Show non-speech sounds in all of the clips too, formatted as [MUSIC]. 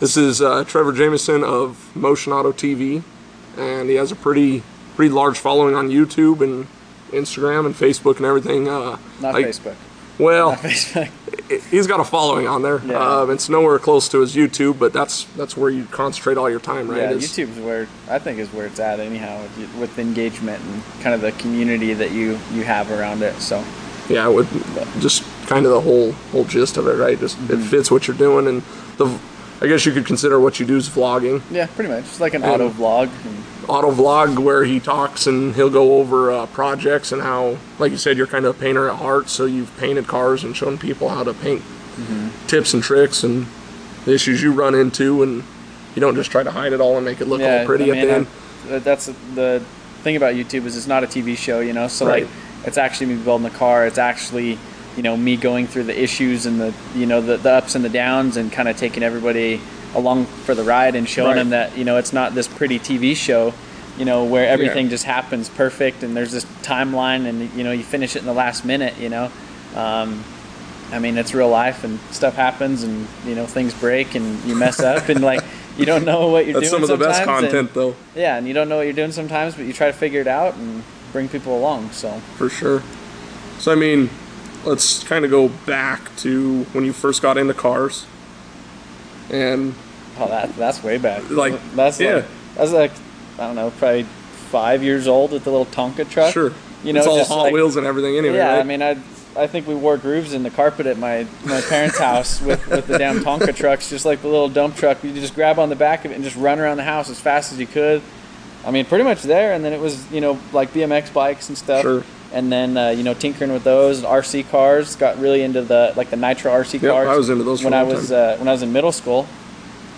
This is uh, Trevor Jameson of Motion Auto TV, and he has a pretty pretty large following on YouTube and Instagram and Facebook and everything. Uh, Not like- Facebook. Well, Not Facebook. [LAUGHS] he's got a following on there. Yeah. Um, it's nowhere close to his YouTube, but that's that's where you concentrate all your time, right? Yeah, Is- YouTube's where I think is where it's at anyhow with, with engagement and kind of the community that you you have around it. So yeah, it would just kind of the whole whole gist of it, right? Just Mm-hmm. it fits what you're doing, and the I guess you could consider what you do is vlogging, yeah, pretty much. It's like an And- auto vlog. Auto vlog where he talks and he'll go over uh, projects and how, like you said, you're kind of a painter at heart, so you've painted cars and shown people how to paint Mm-hmm. tips and tricks and the issues you run into, and you don't just try to hide it all and make it look yeah, all pretty I at the end. That's the thing about YouTube is it's not a TV show, you know. So Right. like, it's actually me building the car. It's actually you know me going through the issues and the you know the, the ups and the downs and kind of taking everybody along for the ride and showing Right. them that you know it's not this pretty TV show. You know where everything just happens perfect and there's this timeline and you know you finish it in the last minute. You know, um, I mean it's real life and stuff happens and you know things break and you mess up and like you don't know what you're That's doing. some of the best sometimes, and- content, though, yeah, and you don't know what you're doing sometimes, but you try to figure it out and bring people along. So for sure. So I mean, let's kind of go back to when you first got into cars, and oh, that that's way back. Like, that's yeah. like that's like I don't know, probably five years old with the little Tonka truck. sure, you know, it's all Hot like- Wheels and everything anyway. yeah, right? I mean, I I think we wore grooves in the carpet at my my parents' house with with the damn Tonka trucks, just like the little dump truck. You just grab on the back of it and just run around the house as fast as you could. I mean, pretty much there, and then it was you know like BMX bikes and stuff. Sure. And then uh, you know tinkering with those RC cars. Got really into the like the nitro RC Yep, cars. I was into those when I was uh, when I was in middle school,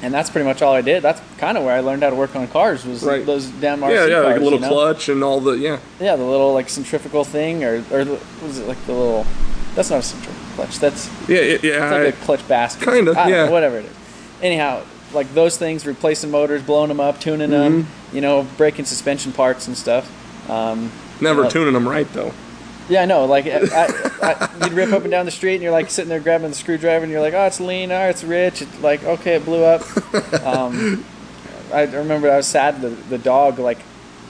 and that's pretty much all I did. That's kind of where I learned how to work on cars was Right. those damn RC yeah, yeah, cars. like a little you know? clutch and all the yeah. Yeah, the little like centrifugal thing, or or the- what was it like the little? That's not a centrifugal clutch. That's Yeah, yeah, it's like I- a clutch basket. Kinda, I don't know, yeah. whatever it is. Anyhow, like those things, replacing motors, blowing them up, tuning them, Mm-hmm. you know, breaking suspension parts and stuff. Um, never Yeah. tuning them right though. yeah, I know. Like, I, I, you'd rip up and down the street, and you're like sitting there grabbing the screwdriver, and you're like, "Oh, it's lean. Oh, it's rich." It's like, okay, it blew up. [LAUGHS] Um, I remember I was sad. The the dog like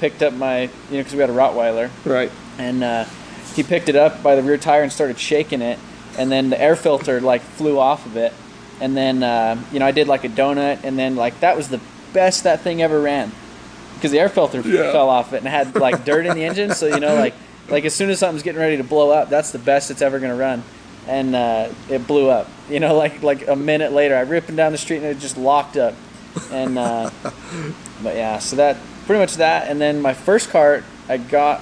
picked up my, you know, because we had a Rottweiler, Right. and uh, he picked it up by the rear tire and started shaking it, and then the air filter like flew off of it, and then uh, you know I did like a donut, and then like that was the best that thing ever ran, because the air filter Yeah. fell off it and had like dirt in the engine, so you know like like as soon as something's getting ready to blow up, that's the best it's ever gonna run, and uh, it blew up. [LAUGHS] You know, like like a minute later, I ripped ripping down the street and it just locked up, and uh, [LAUGHS] but yeah, so that pretty much that, and then my first car I got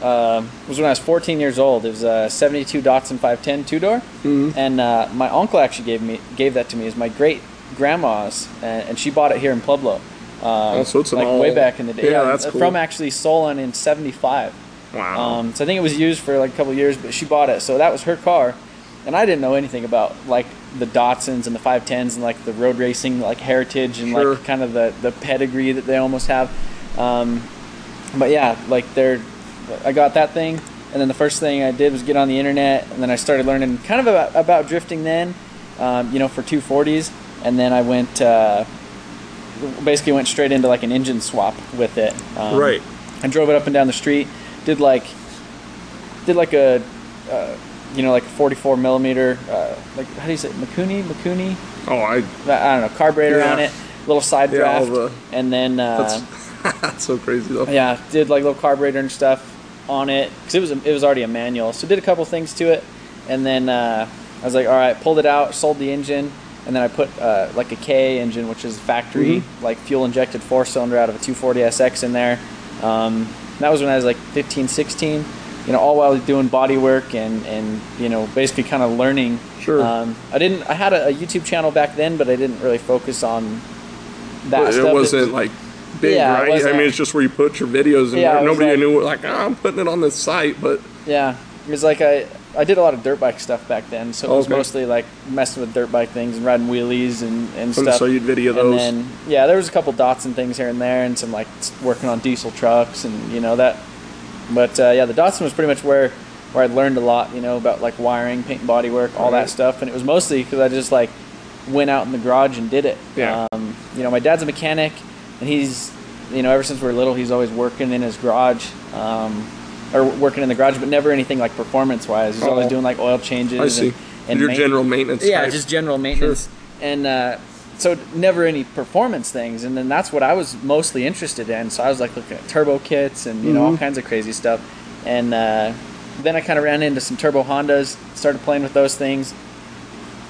um was when I was 14 years old. It was a 72 Datsun 510 two door, and uh, my uncle actually gave me gave that to me as my great grandma's, and, and she bought it here in Pueblo. Um, Oh, so it's like all- way back in the day. Yeah, that's cool. from actually Solon in '75. Wow. Um, so I think it was used for like a couple years, but she bought it, so that was her car, and I didn't know anything about like the Datsuns and the 510s and like the road racing like heritage and Sure. like kind of the the pedigree that they almost have. Um, but yeah, like they're, I got that thing, and then the first thing I did was get on the internet, and then I started learning kind of about, about drifting then, um, you know, for 240s, and then I went, uh, basically went straight into like an engine swap with it. Um, Right. I drove it up and down the street, did like, did like a, uh, you know, like a 44 millimeter, uh, like how do you say, it? Makuni, Makuni, oh, I. I don't know, carburetor Yeah. on it, little side Yeah, draft, the- and then. Uh, That's [LAUGHS] that's so crazy though. yeah, did like little carburetor and stuff on it because it was it was already a manual. So did a couple things to it, and then uh, I was like, all right, pulled it out, sold the engine, and then I put uh, like a K engine, which is factory like fuel injected four cylinder out of a 240 SX in there. Um, that was when I was like 15, 16. You know, all while doing body work and and you know basically kind of learning. Sure. Um, I didn't. I had a, a YouTube channel back then, but I didn't really focus on that But stuff. it wasn't like big, Yeah, right? I mean, it's just where you put your videos, and Yeah, nobody like- knew. Like, oh, I'm putting it on this site, but Yeah, it was like I I did a lot of dirt bike stuff back then, so it was Okay. mostly like messing with dirt bike things and riding wheelies and and and stuff. so you'd video those. and then yeah, there was a couple dots and things here and there, and some like working on diesel trucks and you know that. But uh, yeah, the Datsun was pretty much where where I learned a lot, you know, about like wiring, paint, and body work, all Right. that stuff, and it was mostly because I just like went out in the garage and did it. Yeah. Um, you know, my dad's a mechanic, and he's, you know, ever since we were little, he's always working in his garage, um, or working in the garage, but never anything like performance wise. He's always Oh. doing like oil changes. I see. And, and Your general maintenance. yeah, type. just general maintenance, and uh, so never any performance things. And then that's what I was mostly interested in. So I was like looking at turbo kits and you know Mm-hmm. all kinds of crazy stuff. And uh, then I kind of ran into some turbo Hondas, started playing with those things.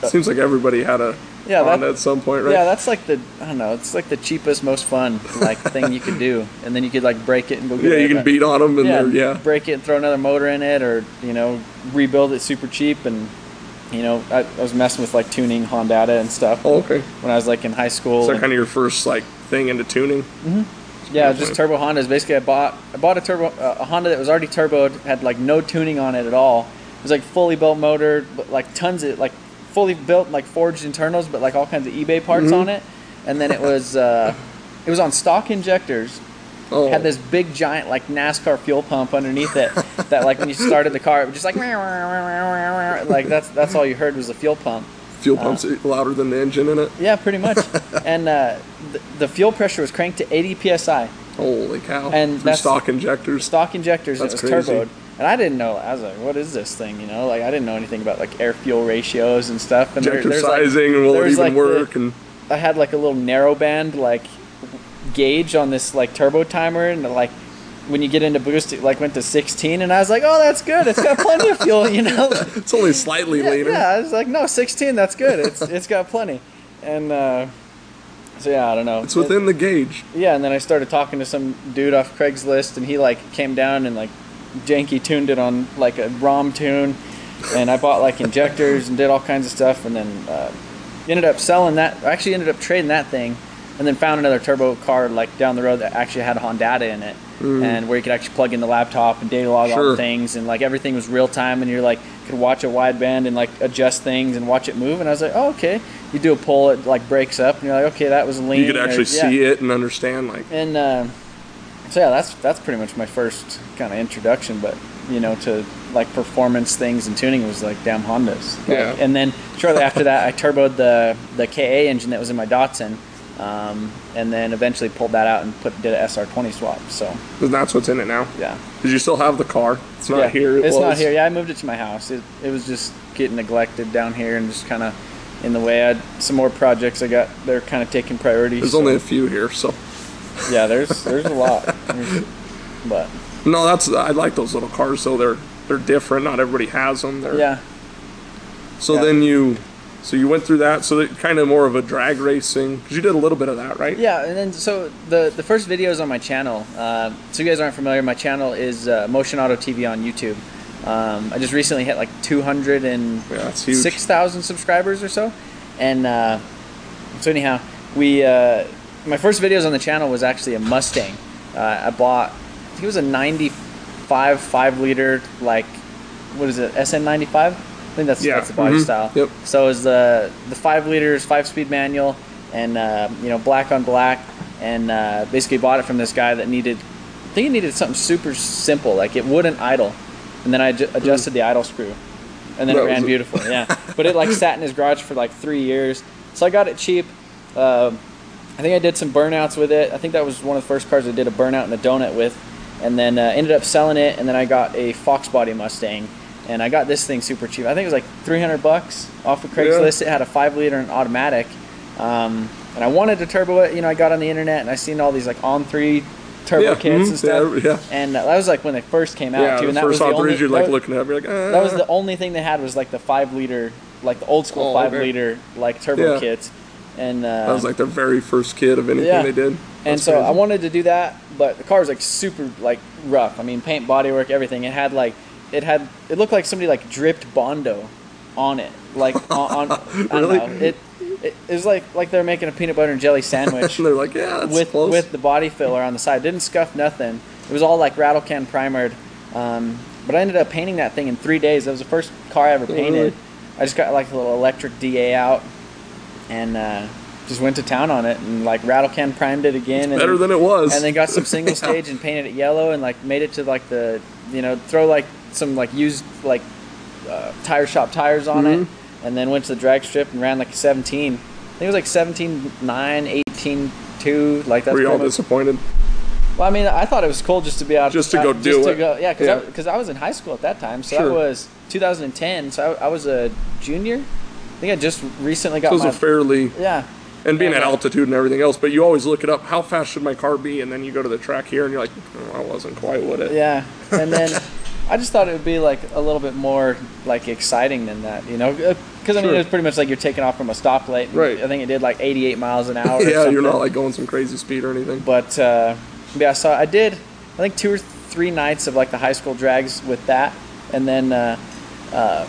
Seems like everybody had a Yeah, that- at some point, right? Yeah, that's like the I don't know. It's like the cheapest, most fun like [LAUGHS] thing you could do, and then you could like break it and go get Yeah, you can beat on them and yeah, yeah. break it and throw another motor in it, or you know, rebuild it super cheap. And you know, I, I was messing with like tuning Hondata and stuff Oh, okay. when I was like in high school. Is that kind of your first like thing into tuning? Mhm. yeah, just turbo Hondas. Basically, I bought I bought a turbo uh, a Honda that was already turboed, had like no tuning on it at all. It was like fully built motor, but like tons of like fully built like forged internals, but like all kinds of eBay parts Mm-hmm. on it. And then it was uh, it was on stock injectors. Oh, had this big giant like NASCAR fuel pump underneath it that like when you started the car it was just like [LAUGHS] like that's that's all you heard was the fuel pump. fuel pumps louder than the engine in it. Yeah, pretty much. [LAUGHS] and uh, the, the fuel pressure was cranked to 80 psi. Holy cow! And Through that's- stock injectors. Stock injectors. That's it was crazy. turboed. And I didn't know. I was like, "What is this thing?" You know, like I didn't know anything about like air fuel ratios and stuff. And there- Injector there's, like- sizing and will it even like, the- work? and I had like a little narrow band like gauge on this like turbo timer, and like when you get into boost, it like went to 16, and I was like, "Oh, that's good. It's got plenty of fuel," you know. [LAUGHS] it's only slightly yeah, leaner. yeah, I was like, "No, 16. That's good. It's it's got plenty." And uh, so yeah, I don't know. It's within the gauge. Yeah, and then I started talking to some dude off Craigslist, and he like came down and like janky tuned it on like a ROM tune, and I bought like injectors and did all kinds of stuff, and then uh, ended up selling that. I actually ended up trading that thing, and then found another turbo car like down the road that actually had Hondata in it, and where you could actually plug in the laptop and data log all Sure. the things, and like everything was real time, and you're like could watch a wideband and like adjust things and watch it move, and I was like, oh okay. You do a pull, it like breaks up, and you're like, okay, that was lean. You could or- actually yeah see it and understand like and uh, so yeah, that's that's pretty much my first kind of introduction. But you know, to like performance things and tuning was like damn Hondas. Like, Yeah. And then shortly after that, I turboed the the KA engine that was in my Datsun, um, and then eventually pulled that out and put did a SR20 swap. So that's what's in it now. yeah, Did you still have the car? It's not yeah. here. It it's not here. Yeah, I moved it to my house. It it was just getting neglected down here and just kind of in the way. I had some more projects I got. They're kind of taking priority. There's so- only a few here, so yeah. There's there's a lot, but. no. That's I like those little cars though. They're they're different. Not everybody has them. They're, Yeah, So yeah. then you, so you went through that. So that kind of more of a drag racing because you did a little bit of that, right? Yeah, and then so the the first videos on my channel. Uh, so you guys aren't familiar, my channel is uh, Motion Auto TV on YouTube. Um, I just recently hit like two hundred and Yeah, six thousand subscribers or so, and uh, so anyhow, we uh, my first videos on the channel was actually a Mustang. Uh, I bought, I think it was a '95 five liter like, what is it SN95? I think that's Yeah, that's the body mhm, style. yep. So it was the the five liters, five speed manual, and uh, you know black on black, and uh, basically bought it from this guy that needed, I think it needed something super simple, like it wouldn't idle, and then I ju- adjusted the idle screw, and then That it ran it. beautiful. Yeah, but it like sat in his garage for like three years, so I got it cheap. Um I think I did some burnouts with it. I think that was one of the first cars I did a burnout and a donut with, and then uh, ended up selling it. And then I got a Fox Body Mustang, and I got this thing super cheap. I think it was like 300 bucks off of Craigslist. It had a five liter and automatic, um, and I wanted to turbo it. You know, I got on the internet and I seen all these like on three turbo Yeah, kits mhm, and stuff. yeah, yeah. And uh, that was like when they first came out Yeah, too. the And that first was the only, you're like looking at, me like, ah. that was the only thing they had was like the five liter, like the old school Oh, five okay. liter like turbo Yeah. kits. And uh, That was like their very first kid of anything Yeah. they did. and That's so I wanted to do that, but the car was like super like rough. I mean, paint, bodywork, everything. It had like it had it looked like somebody like dripped bondo on it, like [LAUGHS] on. on I don't know. It, it it was like like they're making a peanut butter and jelly sandwich And [LAUGHS] they're like, yeah, that's with close. with the body filler on the side. Didn't scuff nothing. It was all like rattle can primered. Um, but I ended up painting that thing in three days. That was the first car I ever really? painted. I just got like a little electric DA out and uh, just went to town on it and like rattle can primed it again. and better than it was. and then got some single [LAUGHS] stage and painted it yellow and like made it to like the you know throw like some like used like uh, tire shop tires on it Mm-hmm. and then went to the drag strip and ran like a 17. I think it was like 17 9, 18 2. Like that's Were you all much- disappointed? well, I mean, I thought it was cool just to be out. Just to out- go do just it. To go, yeah, because Yeah. because I, was in high school at that time, so Sure. that was 2010. So I, I was a junior. I think I just recently got Those my fairly, yeah. and being Yeah, at yeah. altitude and everything else, but you always look it up. How fast should my car be? And then you go to the track here, and you're like, oh, I wasn't quite with it. Yeah, and then [LAUGHS] I just thought it would be like a little bit more like exciting than that, you know? Because I mean, Sure. it was pretty much like you're taking off from a stoplight. Right. I think it did like 88 miles an hour. or yeah, you're not like going some crazy speed or anything. But uh, yeah, so I did. I think two or three nights of like the high school drags with that, and then uh, uh,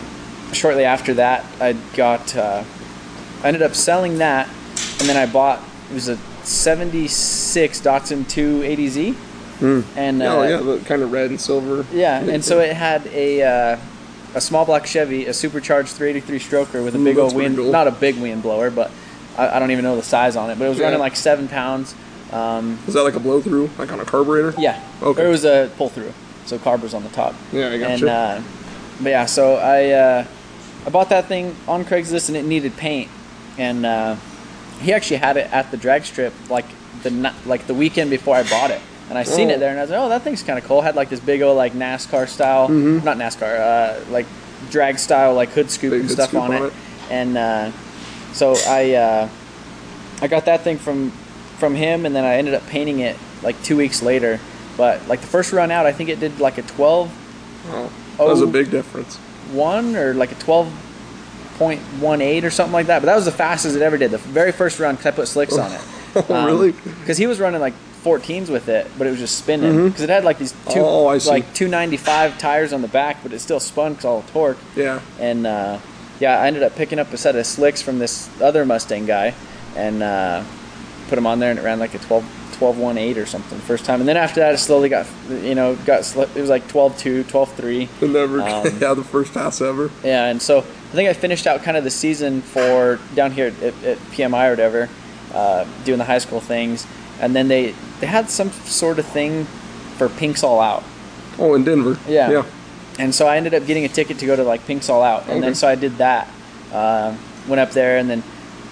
shortly after that, I got. Uh, I ended up selling that, and then I bought. It was a '76 Datsun 280Z, and uh, oh yeah, the kind of red and silver. yeah, and so [LAUGHS] it had a uh, a small block Chevy, a supercharged 383 stroker with a big that's old Weiand, cool. not a big Weiand blower, but I, I don't even know the size on it. But it was running like seven pounds. Um, Is that like a blow through, like on a carburetor? yeah. Okay. It was a pull through, so carburetor's on the top. Yeah, I got and you. uh, but yeah, so I uh, I bought that thing on Craigslist and it needed paint, and uh, he actually had it at the drag strip like the like the weekend before I bought it, and I seen Oh. it there and I was like, oh, that thing's kind of cool. Had like this big old like NASCAR style, Mm-hmm. not NASCAR, uh, like drag style like hood scoop Big and hood stuff scoop on, on it. it. and uh, so I uh, I got that thing from from him, and then I ended up painting it like two weeks later. But like the first run out, I think it did like a 12 oh, that was a oh. big difference. One or like a 12.18 or something like that. But that was the fastest it ever did. The very first run, because I put slicks on it. [LAUGHS] Oh, really? Because he was running like 14s with it, but it was just spinning. Because it had like these two, Oh, like 295 tires on the back, but it still spun because all the torque. Yeah. And uh, yeah, I ended up picking up a set of slicks from this other Mustang guy and uh, put them on there, and it ran like a 12, 12.18 or something first time. And then after that, it slowly got, you know, got it was like 12.2, 12.3. The never, Um, yeah, [LAUGHS] the first pass ever. Yeah, and so I think I finished out kind of the season for down here at, at PMI or whatever, uh, doing the high school things, and then they they had some sort of thing for Pinks All Out, Oh, in Denver. Yeah. Yeah. and so I ended up getting a ticket to go to like Pinks All Out, and Okay. then so I did that, uh, went up there, and then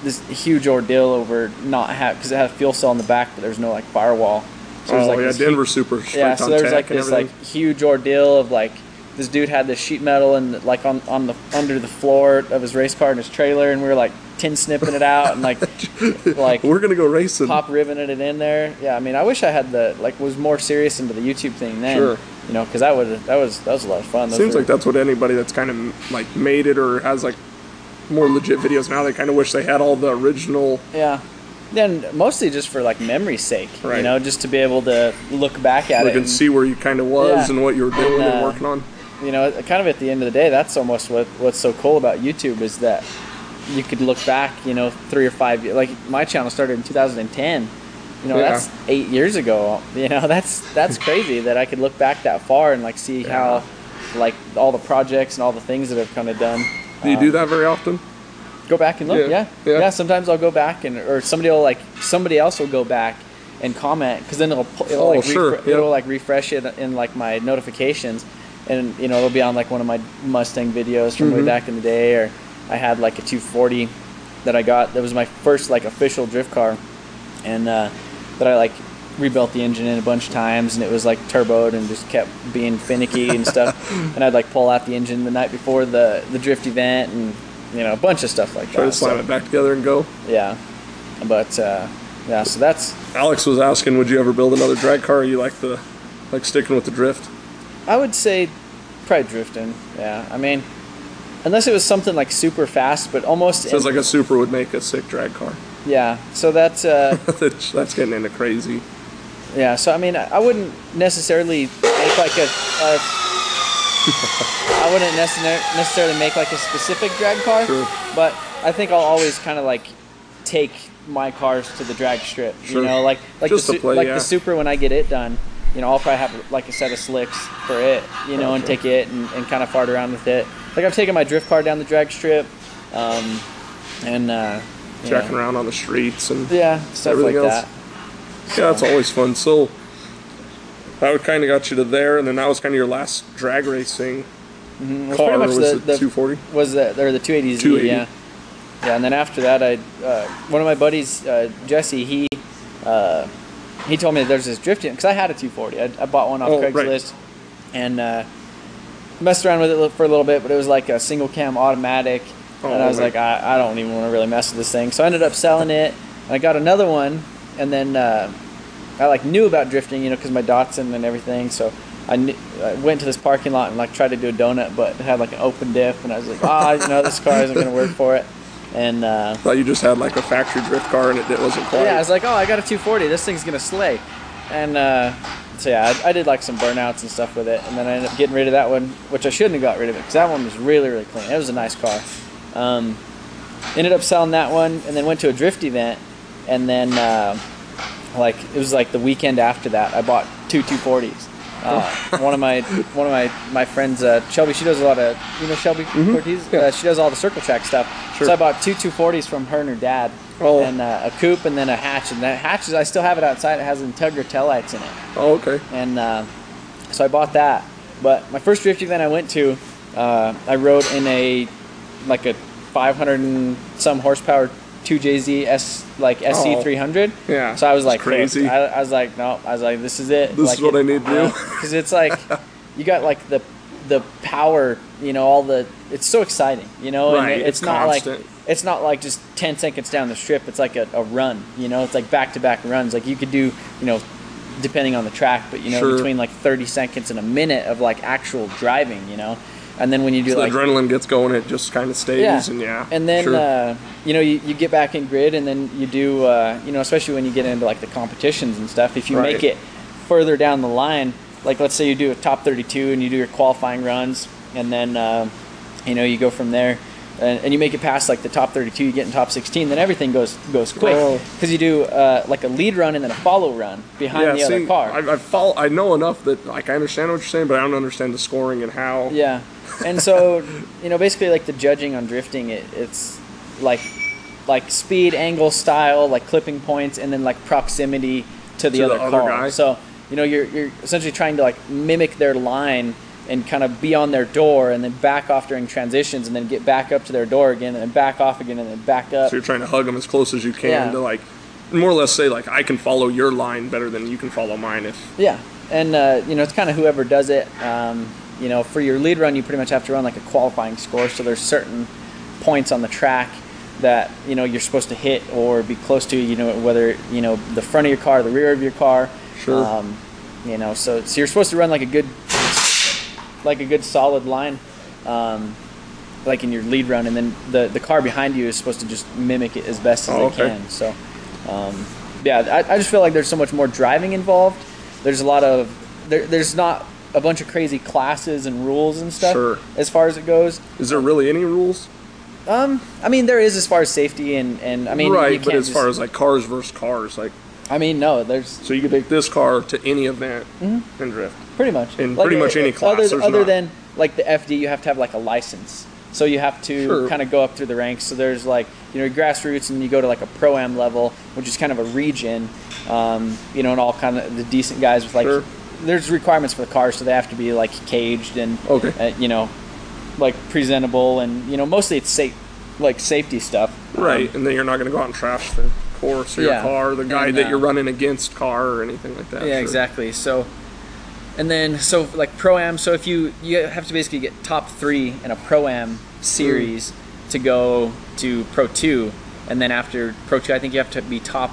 this huge ordeal over not have because it had a fuel cell in the back, but there was no like firewall. So it was oh, like yeah, Denver super yeah, so there was like this like huge ordeal of like this dude had this sheet metal and like on on the under the floor of his race car in his trailer, and we were like tin snipping it out and like [LAUGHS] like We're gonna go racing. pop riveting it in there. Yeah, I mean, I wish I had the like was more serious into the YouTube thing then. Sure. You know, because that would that was that was a lot of fun. Those Seems were- like that's what anybody that's kind of like made it or has like more legit videos now. They kind of wish they had all the original. Yeah. Then mostly just for like memory's sake, you know, just to be able to look back at Look it and see where you kind of was Yeah. and what you were doing And, and, uh, working on. you know, kind of at the end of the day, that's almost what what's so cool about YouTube is that you could look back, you know, three or five years. Like my channel started in 2010. You know, Yeah. that's eight years ago. [LAUGHS] You know, that's that's crazy that I could look back that far and like see how, like all the projects and all the things that I've kind of done. Do you uh, do that very often? Go back and look. Yeah, Yeah. yeah, yeah. Sometimes I'll go back and or somebody will like somebody else will go back and comment because then it'll it'll Oh, like sure, refre- yeah. it'll like refresh it in like my notifications, and you know it'll be on like one of my Mustang videos from way Mm-hmm. back in the day, or I had like a 240 that I got that was my first like official drift car, and uh, that I like rebuilt the engine in a bunch of times and it was like turboed and just kept being finicky and stuff and I'd like pull out the engine the night before the the drift event and you know a bunch of stuff like Try that to slam So- it back together and go. yeah, but uh, yeah, so that's Alex was asking, would you ever build another drag car? Or you like the like sticking with the drift? I would say probably drifting. Yeah, I mean, unless it was something like super fast, but almost Says like a Supra would make a sick drag car. yeah. So that's uh, [LAUGHS] that's getting into crazy. Yeah. So I mean, I wouldn't necessarily make like a. a I wouldn't necessar- necessarily make like a specific drag car, Sure. but I think I'll always kind of like take my cars to the drag strip. Sure. You know, like like Just the play, like yeah. the Supra when I get it done. You know, I'll probably have like a set of slicks for it. You know, and take it and, and kind of fart around with it. Like I've taken my drift car down the drag strip, um, and uh, Jacking know, around on the streets and yeah, stuff like else. that. Yeah, that's always fun. So that kind of got you to there, and then that was kind of your last drag racing Mm, was car was the- it the- 240? was that or the 280Z 280. yeah yeah and then after that I uh, one of my buddies uh, Jesse he uh, he told me that there's this drifting because I had a 240 I, I bought one off Oh, right. Craigslist and uh, messed around with it for a little bit but it was like a single cam automatic Oh, and I was right. like I, I don't even want to really mess with this thing so I ended up selling it and I got another one and then uh, I like knew about drifting you know because my Datsun and everything so I, knew, I went to this parking lot and like tried to do a donut, but it had like an open diff, and I was like, ah, you know, this car isn't gonna work for it. And uh, thought you just had like a factory drift car and it, it wasn't quite. yeah, I was like, oh, I got a 240. This thing's gonna slay. And uh, so yeah, I, I did like some burnouts and stuff with it, and then I ended up getting rid of that one, which I shouldn't have got rid of it because that one was really really clean. It was a nice car. Um, ended up selling that one, and then went to a drift event, and then uh, like it was like the weekend after that, I bought two 240s. Uh, one of my one of my my friends, uh, Shelby, she does a lot of you know Shelby Ortiz. Yeah. Uh, she does all the circle track stuff. Sure. So I bought two 240s from her and her dad, Oh. and uh, a coupe, and then a hatch. And that hatch is I still have it outside. It has Integra tail lights in it, Oh, okay. and uh, so I bought that. But my first drift event I went to, uh, I rode in a like a 500 and some horsepower 2JZ S like SC 300. Yeah, So I was it's like crazy. I, I was like, no. I was like, this is it. This like is what I need to do. [LAUGHS] Because it's like you got like the the power. You know, all the. It's so exciting. You know, Right, and it- it's, it's not constant. like it's not like just 10 seconds down the strip. It's like a, a run. You know, it's like back to back runs. Like you could do. You know. Depending on the track, but you know, Sure. between like 30 seconds and a minute of like actual driving, you know, and then when you do So like the adrenaline gets going, it just kind of stays, and yeah. and then sure. uh, you know you, you get back in grid, and then you do uh, you know especially when you get into like the competitions and stuff. If you Right. make it further down the line, like let's say you do a top 32 and you do your qualifying runs, and then uh, you know you go from there. And, and you make it past like the top 32, you get in top 16, then everything goes goes quick Oh. because you do uh, like a lead run and then a follow run behind yeah, the see, other car. I, I follow. I know enough that like I understand what you're saying, but I don't understand the scoring and how. Yeah, and [LAUGHS] so you know, basically, like the judging on drifting, it, it's like like speed, angle, style, like clipping points, and then like proximity to the To other the other car. guy. So you know, you're you're essentially trying to like mimic their line and kind of be on their door, and then back off during transitions, and then get back up to their door again, and then back off again, and then back up. So you're trying to hug them as close as you can Yeah. to like, more or less say like I can follow your line better than you can follow mine. If Yeah, and uh, you know it's kind of whoever does it. Um, you know, for your lead run, you pretty much have to run like a qualifying score. So there's certain points on the track that you know you're supposed to hit or be close to. You know, whether you know the front of your car, the rear of your car. Sure. Um, you know, so so you're supposed to run like a good, like a good solid line. Um, like in your lead run, and then the, the car behind you is supposed to just mimic it as best as Oh, they okay. can. So, um, yeah, I, I just feel like there's so much more driving involved. There's a lot of there, there's not a bunch of crazy classes and rules and stuff Sure. as far as it goes. is there really any rules? Um, I mean, there is as far as safety and and I mean, right, but as far as like cars versus cars, like I mean, no, there's so you can take this car to any event Mm-hmm. and drift. Pretty much In pretty much any class, Other, other than like the FD, you have to have like a license. So you have to Sure. kind of go up through the ranks. So there's like you know grassroots, and you go to like a pro am level, which is kind of a region. Um, you know, and all kind of the decent guys with like Sure. there's requirements for the cars, so they have to be like caged and Okay. uh, you know like presentable, and you know mostly it's safe like safety stuff. Right, and then you're not going to go out and trash the course or Yeah. your car, the guy And, that uh, you're running against car or anything like that. Yeah, sure. exactly. So, and then so like pro am. So if you you have to basically get top three in a pro am series to go to pro two, and then after pro two, I think you have to be top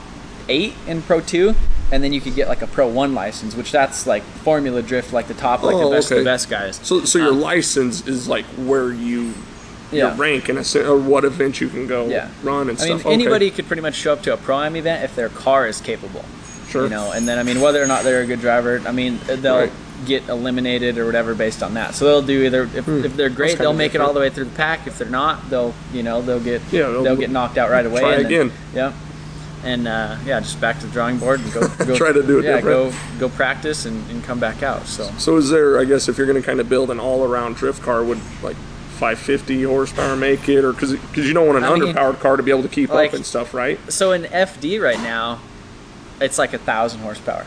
eight in pro two, and then you could get like a pro one license, which that's like Formula Drift, like the top, like Oh, the best okay. the best guys. So, so your Um, license is like where you your Yeah. rank and a, or what event you can go Yeah. run and I mean, stuff. Okay. anybody could pretty much show up to a pro am event if their car is capable. Sure. You know, and then I mean, whether or not they're a good driver, I mean, they'll Right. get eliminated or whatever based on that. So they'll do either if, if they're great, Hmm. they'll make it all the way through the pack. If they're not, they'll you know they'll get Yeah, they'll, they'll- get knocked out right away. try and then- again. yeah. And uh, yeah, just back to the drawing board and go, [LAUGHS] go Try to do it Yeah, different. go go practice and, and come back out. So So is there? I guess if you're going to kind of build an all-around drift car, would like 550 horsepower make it, or because because you don't want an I mean, underpowered car to be able to keep like- up and stuff, right? so in FD right now, it's like a thousand horsepower.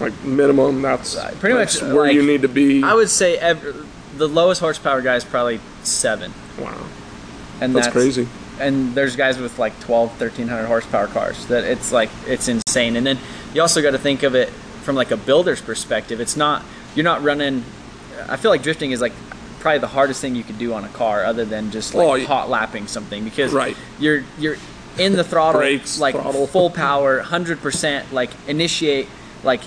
Like minimum, that's uh, Pretty that's much, where like, you need to be. I would say ev- the lowest horsepower guy is probably seven, Wow, and that's, crazy. And there's guys with like 12, 1300 horsepower cars that it's like it's insane. And then you also got to think of it from like a builder's perspective. It's not you're not running. I feel like drifting is like probably the hardest thing you could do on a car, other than just like Oh, hot lapping something because Right. you're you're in the throttle Brakes, like throttle. full power, hundred percent, like initiate, like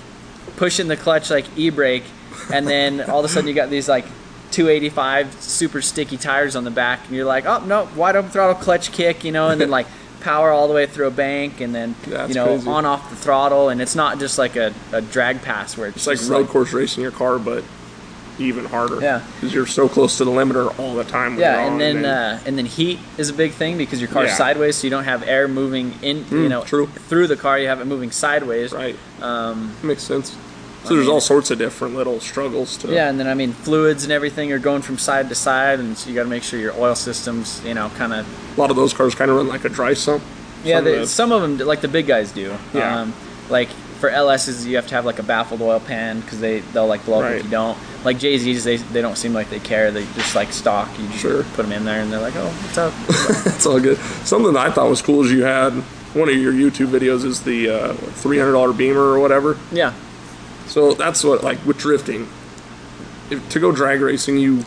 pushing the clutch like e-brake, and then all of a sudden you got these like 285 super sticky tires on the back, and you're like, oh no, wide open throttle clutch kick, you know, and then like power all the way through a bank, and then That's you know crazy. on off the throttle, and it's not just like a, a drag pass where it's, It's like road course racing your car, but even harder. Yeah. because you're so close to the limiter all the time. Yeah, and then uh, and then heat is a big thing because your car's Yeah. sideways, so you don't have air moving in, you Mm, know, true. through the car. You have it moving sideways. right, Um, makes sense. So there's all sorts of different little struggles to. yeah, and then I mean fluids and everything are going from side to side, and so you got to make sure your oil systems, you know, kind of. a lot of those cars kind of run like a dry sump. Yeah, Some of they, the- some of them, like the big guys, do. Yeah. Um, like for LSs, you have to have like a baffled oil pan because they they'll like blow up Right. if you don't. Like JZs, they they don't seem like they care. They just like stock. You just Sure. put them in there, and they're like, oh, what's up? [LAUGHS] It's all good. Something that I thought was cool is you had one of your YouTube videos is the uh, $300 Beamer or whatever. yeah. So that's what like with drifting. If, to go drag racing, you,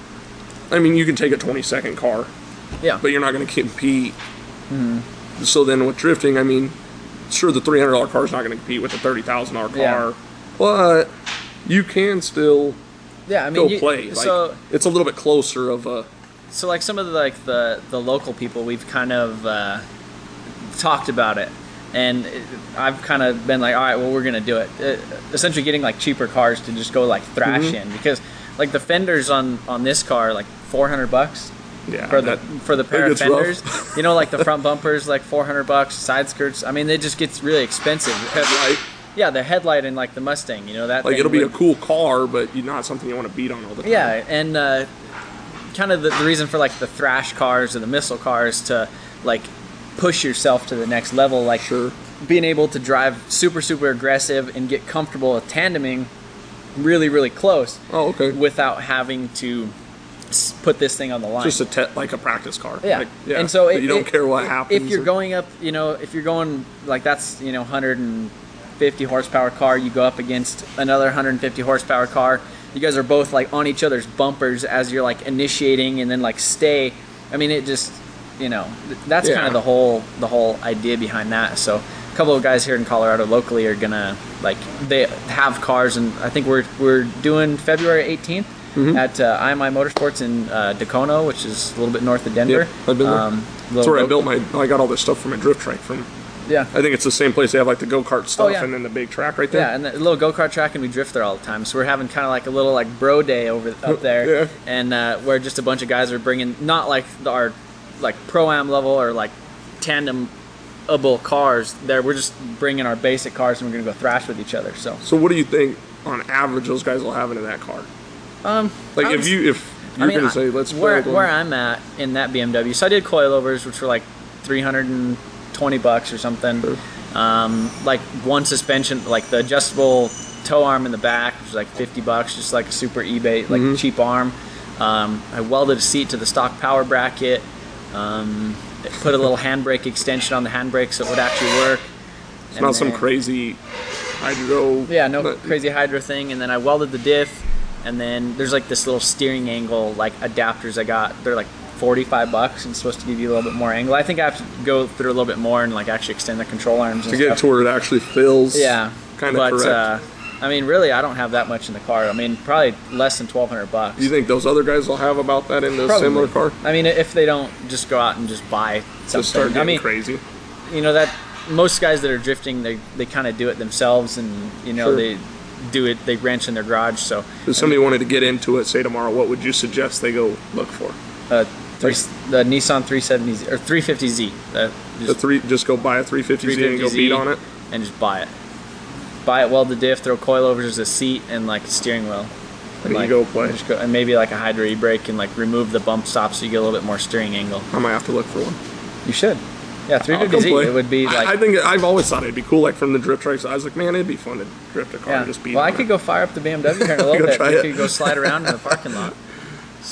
I mean, you can take a 20 second car, Yeah. but you're not going to compete. Mm-hmm. So then with drifting, I mean, sure the $300 car is not going to compete with a $30,000 car, Yeah. but you can still yeah. I mean, go you- play. Like, so it's a little bit closer of a. so like some of the like the the local people we've kind of uh, talked about it and it- i've kind of been like all right well we're gonna do it uh, essentially getting like cheaper cars to just go like thrash Mm-hmm. in because like the fenders on on this car like 400 bucks Yeah, for the that- for the pair of fenders [LAUGHS] you know like the front bumpers like 400 bucks side skirts i mean it just gets really expensive Headlight. yeah the headlight and like the mustang you know that like it'll be a cool car, but you not something you want to beat on all the time. yeah, and uh, kind of the, the reason for like the thrash cars or the missile cars to like push yourself to the next level, like Sure. being able to drive super super aggressive and get comfortable with tandeming really really close Oh, okay. without having to put this thing on the line. Just a te- like a practice car. Yeah. Like, And so it- you don't it- care what happens. if you're or- going up, you know, if you're going like that's, you know, 150 horsepower car, you go up against another 150 horsepower car. You guys are both like on each other's bumpers as you're like initiating and then like stay. I mean, it just, you know, that's Yeah. kind of the whole the whole idea behind that. So a couple of guys here in Colorado locally are gonna like they have cars, and I think we're we're doing February 18th. Mm-hmm. At uh, IMI Motorsports in uh, Dacono, which is a little bit north of Denver. Yep, I've been there. Um, That's where I built my. I got all this stuff from my drift track from. Yeah. I think it's the same place they have like the go kart stuff Oh, yeah. and then the big track right there. Yeah, and the little go kart track, and we drift there all the time. So we're having kind of like a little like bro day over up [LAUGHS] there, Yeah. and uh, where just a bunch of guys are bringing not like the, our like pro am level or like tandemable cars. There, we're just bringing our basic cars, and we're gonna go thrash with each other. So So what do you think on average those guys will have into that car? Um, Like if you if you're I mean, gonna I- say let's where where I'm at in that BMW. So I did coilovers, which were like 320 bucks or something. Sure. Um, like one suspension, like the adjustable toe arm in the back, which was like 50 bucks, just like a super eBay, like Mm-hmm. cheap arm. Um, I welded a seat to the stock power bracket. Um, put a little [LAUGHS] handbrake extension on the handbrake so it would actually work. it's not some crazy hydro. Yeah, no but- crazy hydro thing. And then I welded the diff, and then there's like this little steering angle like adapters I got. They're like 45 bucks and supposed to give you a little bit more angle. I think I have to go through a little bit more and like actually extend the control arms and to get stuff. to where it actually fills. yeah, kind of but correct. uh, I mean, really, I don't have that much in the car. I mean, probably less than 1,200 bucks. you think those other guys will have about that in Probably. similar car? I mean, if they don't just go out and just buy something. Just start getting I mean, crazy. you know that most guys that are drifting, they they kind of do it themselves, and you know Sure. they do it. They wrench in their garage. So If somebody wanted to get into it, say tomorrow, what would you suggest they go look for? uh, three, the Nissan 370Z or 350Z. Uh, The just three, just go buy a 350Z and go 350Z beat on it. and just buy it. Buy it, weld the diff, throw coilovers as a seat and like a steering wheel. And like, you go play. just go- and maybe like a hydro e-brake and like remove the bump stop so you get a little bit more steering angle. I might have to look for one. You should. Yeah, 350Z. It would be like. I, I think I've always thought it'd be cool, like from the drift tracks. I was like, man, it'd be fun to drift a car and just beat. Well, I could go fire up the BMW here in a [LAUGHS] little Go bit. try We it. could go slide around in the parking lot. [LAUGHS]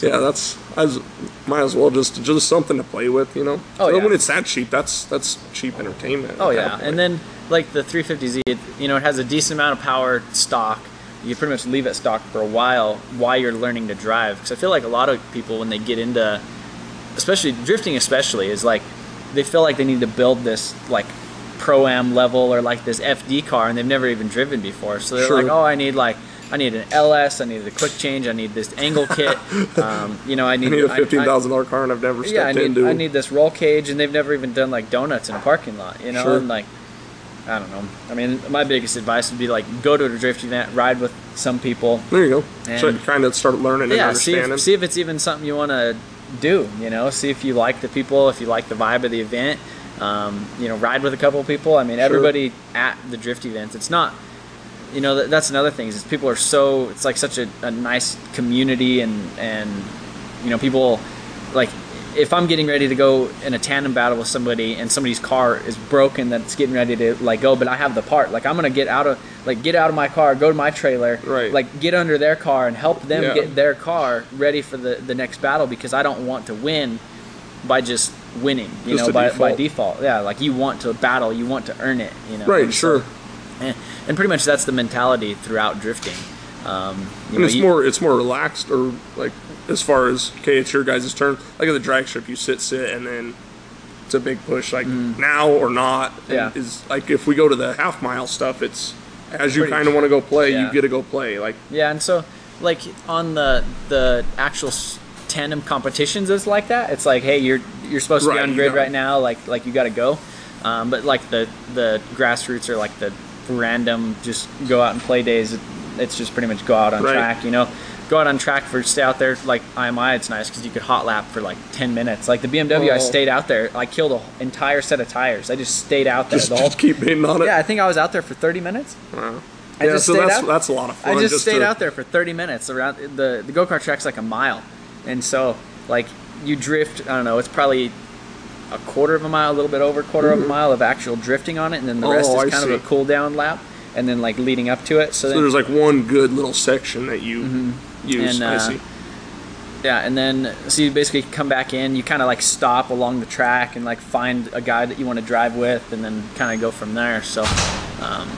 Yeah, that's as might as well just just something to play with, you know. Oh, So yeah. When it's that cheap, that's that's cheap entertainment. Oh at that yeah, point. and then like the 350Z, it, you know, it has a decent amount of power stock. You pretty much leave it stock for a while while you're learning to drive. Because I feel like a lot of people when they get into, especially drifting, especially is like they feel like they need to build this like pro am level or like this FD car, and they've never even driven before. So they're Sure. like, oh, I need like. I need an LS. I need a quick change. I need this angle [LAUGHS] kit. Um, you know, I need. I need a fifteen thousand dollar car, and I've never stepped yeah, I need, into. I need this roll cage, and they've never even done like donuts in a parking lot, you know. Sure. And like, I don't know. I mean, my biggest advice would be like go to a drift event, ride with some people. There you go. so And- kind of start learning and Yeah, see if, see if it's even something you want to do. You know, see if you like the people, if you like the vibe of the event. Um, you know, ride with a couple of people. I mean, everybody at the drift events. It's not. You know, that's another thing is people are so. It's like such a, a nice community, and and you know people like if I'm getting ready to go in a tandem battle with somebody and somebody's car is broken that's getting ready to like go, but I have the part, like I'm gonna get out of like get out of my car, go to my trailer, Right. like get under their car and help them Yeah. get their car ready for the, the next battle because I don't want to win by just winning, you Just know, by, by default. default. Yeah, like you want to battle, you want to earn it, you know. right, And so- sure. and, and pretty much that's the mentality throughout drifting. Um, you And know, it's you- more it's more relaxed, or like as far as okay, it's your guys' turn. Like at the drag strip, you sit, sit, and then it's a big push, like now or not. Yeah. Is like if we go to the half mile stuff, it's as you kind of want to go play, yeah. you get to go play. Like Yeah, and so like on the the actual tandem competitions, it's like that. It's like, hey, you're you're supposed to be on grid right now, like like you got to go. Um, but like the the grassroots or like the random just go out and play days, it's just pretty much go out on Right. track. You know, go out on track for stay out there. Like IMI, it's nice because you could hot lap for like ten minutes. Like the BMW, I Oh. stayed out there. I killed an entire set of tires. I just stayed out there just, the whole. just [LAUGHS] keep hitting on it. Yeah, I think I was out there for thirty minutes. Wow. I yeah, just so stayed that's out- that's a lot of fun. I just, stayed to- out there for 30 minutes around the the go kart track's like a mile, and so like you drift. I don't know. It's probably a quarter of a mile, a little bit over a quarter of a mile of actual drifting on it, and then the rest Mm-hmm. Oh, is I kind of a cool down lap, and then like leading up to it. So, So then, there's like one good little section that you use. And, I uh, see. yeah, and then so you basically come back in. You kind of like stop along the track and like find a guy that you want to drive with, and then kind of go from there. So, um,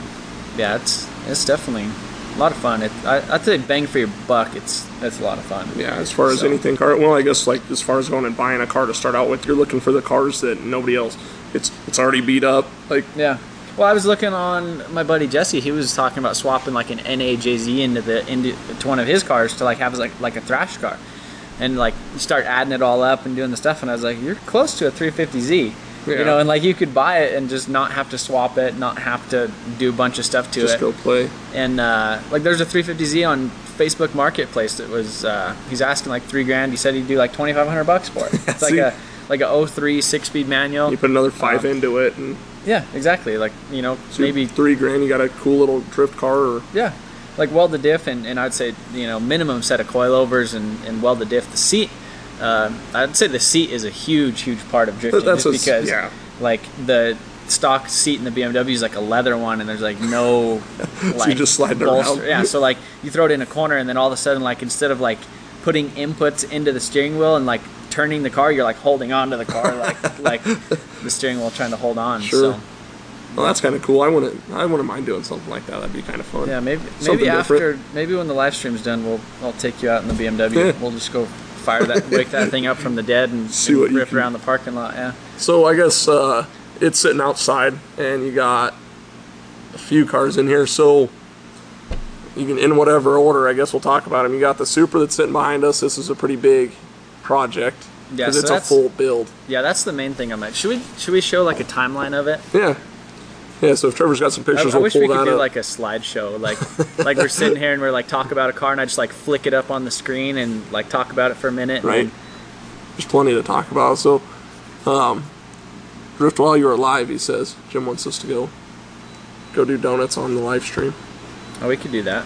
yeah, it's it's definitely a lot of fun. It, I, I'd say bang for your buck. It's it's a lot of fun. Yeah, as far as so- anything car, well, I guess like as far as going and buying a car to start out with, you're looking for the cars that nobody else. It's it's already beat up. Like Yeah. Well, I was looking on my buddy Jesse. He was talking about swapping like an NAJZ into the into to one of his cars to like have like like a thrash car, and like you start adding it all up and doing the stuff. And I was like, you're close to a 350Z, Yeah. you know, and like you could buy it and just not have to swap it, not have to do a bunch of stuff to just it. Just go play. And uh, like there's a 350Z on Facebook Marketplace that was uh, he's asking like three grand. He said he'd do like 2,500 bucks for it. It's [LAUGHS] like a like a 03 six speed manual. You put another five Um, into it, and Yeah, exactly. Like you know so maybe three grand. You got a cool little drift car, or Yeah, like weld the diff, and, and I'd say you know minimum set of coilovers and, and weld the diff. The seat, uh, I'd say the seat is a huge huge part of drifting, that's just a- because yeah. like the stock seat in the BMW is like a leather one, and there's like no [LAUGHS] like you just slide bolster. around. Yeah, so like you throw it in a corner, and then all of a sudden like instead of like putting inputs into the steering wheel and like turning the car, you're like holding on to the car like [LAUGHS] like the steering wheel trying to hold on. Sure. So. well, that's kind of cool. I wouldn't I wouldn't mind doing something like that. That'd be kind of fun. Yeah, maybe Something maybe after different. maybe when the live stream's done, we'll I'll take you out in the BMW. Yeah. We'll just go fire that wake that thing up from the dead and, [LAUGHS] See and what rip around the parking lot. Yeah. So I guess uh, it's sitting outside, and you got a few cars in here. So you can, in whatever order, I guess we'll talk about them. You got the Supra that's sitting behind us. This is a pretty big project Yeah, because so it's a that's- full build. Yeah, that's the main thing I'm at. Should we should we show like a timeline of it? Yeah, yeah. So if Trevor's got some pictures, I we'll wish pull we could do up. like a slideshow, like [LAUGHS] like we're sitting here and we're like talk about a car and I just like flick it up on the screen and like talk about it for a minute. right. then- There's plenty to talk about. So, um, drift while you're alive. He says Jim wants us to go go do donuts on the live stream. oh, we could do that.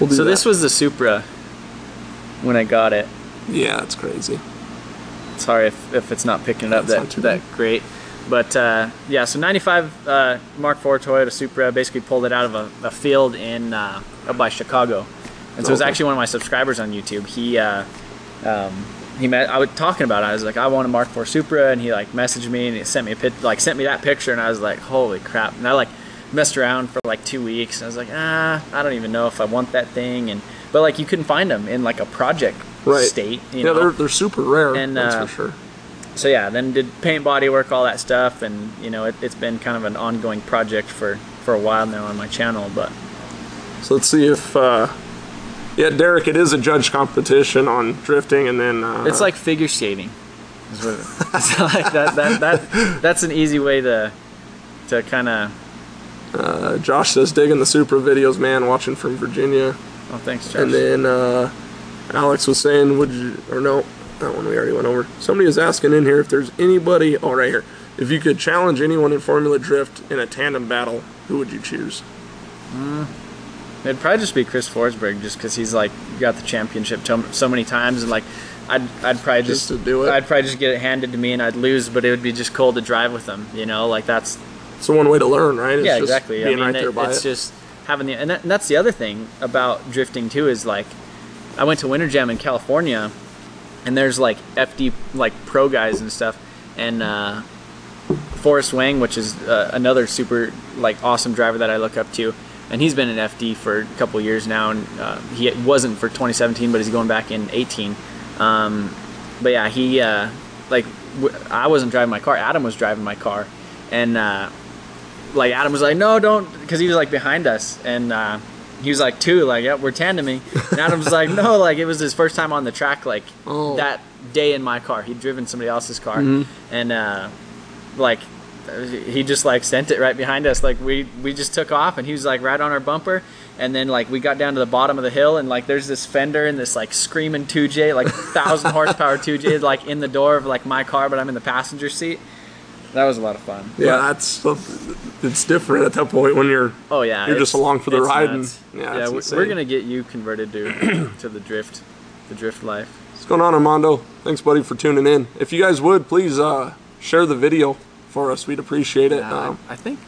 We'll do So this was the Supra when I got it. Yeah, it's crazy. Sorry if, if it's not picking it up That's that that great. But uh, yeah, so 95 uh, Mark IV Toyota Supra basically pulled it out of a, a field in uh, up by Chicago. And so it was actually one of my subscribers on YouTube. He uh, um, he met. I was talking about it. I was like, I want a Mark IV Supra, and he like messaged me and he sent me a pic, like sent me that picture, and I was like, holy crap! And I like messed around for like two weeks. And I was like, ah, I don't even know if I want that thing, and but like you couldn't find them in like a project Right. state. Yeah, know? they're they're super rare. And, that's uh, for sure. so yeah, then did paint body work, all that stuff, and you know it, it's been kind of an ongoing project for for a while now on my channel. But So let's see if. Uh, yeah, Derek, it is a judge competition on drifting, and then uh, it's like figure skating. Is what [LAUGHS] like that, that that that's an easy way to to kind of. uh, Josh says digging the Supra videos, man, watching from Virginia. Oh, thanks, Josh. And then uh, Alex was saying, would you, or no, that one we already went over. Somebody is asking in here if there's anybody, oh, right here. If you could challenge anyone in Formula Drift in a tandem battle, who would you choose? Hmm. It'd probably just be Chris Forsberg, just because he's like got the championship so many times, and like I'd I'd probably Just just, to do it? I'd probably just get it handed to me and I'd lose, but it would be just cool to drive with him. You know, like that's It's the one way to learn, right? It's yeah, just exactly. I Being mean, right it- there by it's it. just having the and, that, and that's the other thing about drifting too is like I went to Winter Jam in California, and there's like FD like pro guys and stuff, and uh, Forrest Wang, which is uh, another super like awesome driver that I look up to, and he's been in FD for a couple years now, and uh, he wasn't for 2017, but he's going back in 18. Um, but yeah, he uh, like w- I wasn't driving my car. Adam was driving my car, and uh, like Adam was like, no, don't, because he was like behind us, and uh, he was like, two, like, yeah, we're tandeming. And Adam was like, no, like it was his first time on the track, like Oh. that day in my car. He'd driven somebody else's car, and uh, like he just like sent it right behind us. Like we we just took off, and he was like right on our bumper. And then like we got down to the bottom of the hill, and like there's this fender and this like screaming 2J, like thousand horsepower 2J, like in the door of like my car, but I'm in the passenger seat. That was a lot of fun. yeah, that's it's different at that point when you're Oh yeah, You're just along for the it's ride and- yeah, yeah, it's we're, we're gonna get you converted to [CLEARS THROAT] to the drift, the drift life. What's going on, Armando? Thanks, buddy, for tuning in. If you guys would, please uh, share the video for us. We'd appreciate it. Yeah, Um, I, I think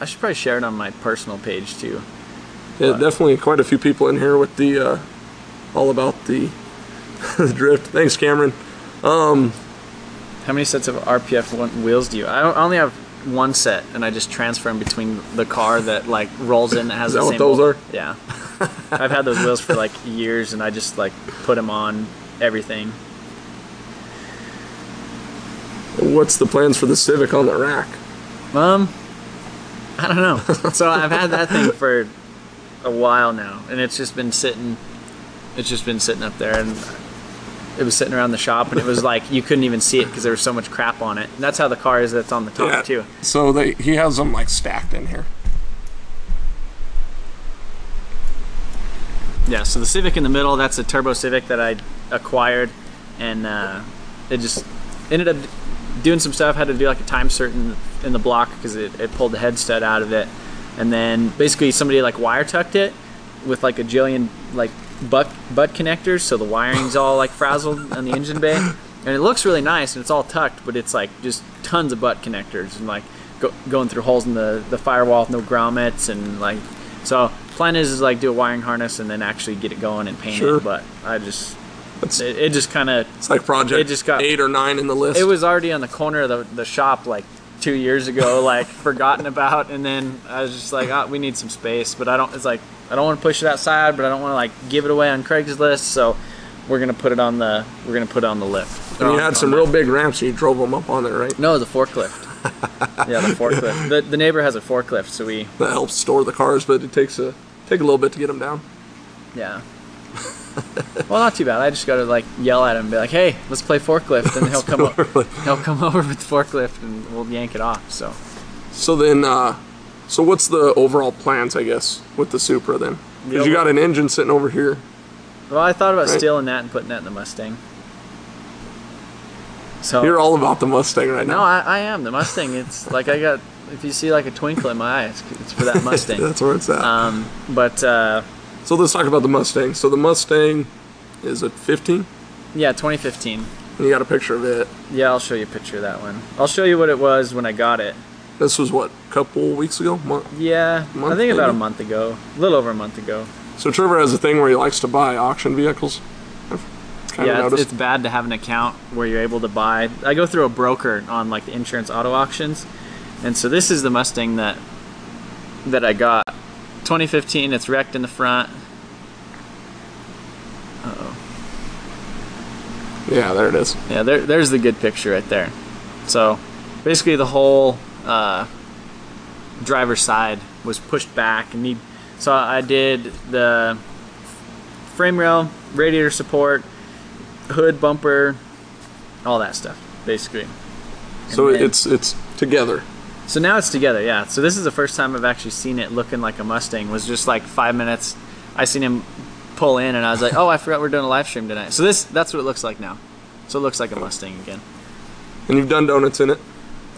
I should probably share it on my personal page too. yeah, definitely quite a few people in here with the uh, all about the, [LAUGHS] the drift. Thanks, Cameron. How many sets of RPF one- wheels do you? I, only have one set, and I just transfer them between the car that like rolls in that has Is the that what same. those wheel- are? Yeah, [LAUGHS] I've had those wheels for like years, and I just like put them on everything. What's the plans for the Civic on the rack? Um, I don't know. [LAUGHS] so I've had that thing for a while now, and it's just been sitting. It's just been sitting up there, and it was sitting around the shop, and it was like you couldn't even see it because there was so much crap on it. And that's how the car is that's on the top too. So they he has them like stacked in here. Yeah. So the Civic in the middle, that's a turbo Civic that I acquired, and uh, it just ended up doing some stuff. Had to do like a Time-Sert in the block because it, it pulled the head stud out of it, and then basically somebody like wire tucked it with like a jillion like butt butt connectors, so the wiring's all like frazzled on the engine bay, and it looks really nice and it's all tucked, but it's like just tons of butt connectors and like go, going through holes in the the firewall with no grommets and like so. Plan is, is like do a wiring harness and then actually get it going and paint Sure. it, but I just It's, it, it just kind of it's like project it just got- eight or nine in the list. it was already on the corner of the, the shop like two years ago, like [LAUGHS] forgotten about, and then I was just like, oh, we need some space, but I don't. It's like I don't want to push it outside, but I don't want to like give it away on Craigslist, so we're gonna put it on the we're gonna put it on the lift. and you had some real big ramps and you drove them up on there, right? no, the forklift. yeah, the forklift. The, the neighbor has a forklift, so we That helps store the cars, but it takes a take a little bit to get them down. yeah. [LAUGHS] [LAUGHS] well, not too bad. I just gotta like yell at him and be like, "Hey, let's play forklift," and [LAUGHS] he'll come over. He'll come [LAUGHS] over with the forklift, and we'll yank it off. So. So then, uh, so what's the overall plans, I guess, with the Supra then? The Because you got an engine sitting over here. Well, I thought about Right. stealing that and putting that in the Mustang. So You're all about the Mustang right no, now. I, I am the Mustang. It's like I got. If you see like a twinkle in my eye, it's, it's for that Mustang. That's where it's at. um, but uh, so let's talk about the Mustang. So the Mustang is it 15? yeah, 2015. And you got a picture of it. Yeah, I'll show you a picture of that one. I'll show you what it was when I got it. This was what, a couple weeks ago? Month? Yeah, Month, I think about a month ago, a little over a month ago. So Trevor has a thing where he likes to buy auction vehicles. kind yeah, it's, it's bad to have an account where you're able to buy. I go through a broker on like the insurance auto auctions, and so this is the Mustang that that I got. 2015. It's wrecked in the front. Uh oh Yeah, there it is. Yeah, there, there's the good picture right there. So basically, the whole uh, driver's side was pushed back, and need. So I did the frame rail, radiator support, hood, bumper, all that stuff, basically. So And then- it's it's together. So now it's together, yeah. So this is the first time I've actually seen it looking like a Mustang. Was just like five minutes. I seen him pull in, and I was like, "Oh, I forgot we're doing a live stream tonight." So this that's what it looks like now. So it looks like a Mustang again. And you've done donuts in it.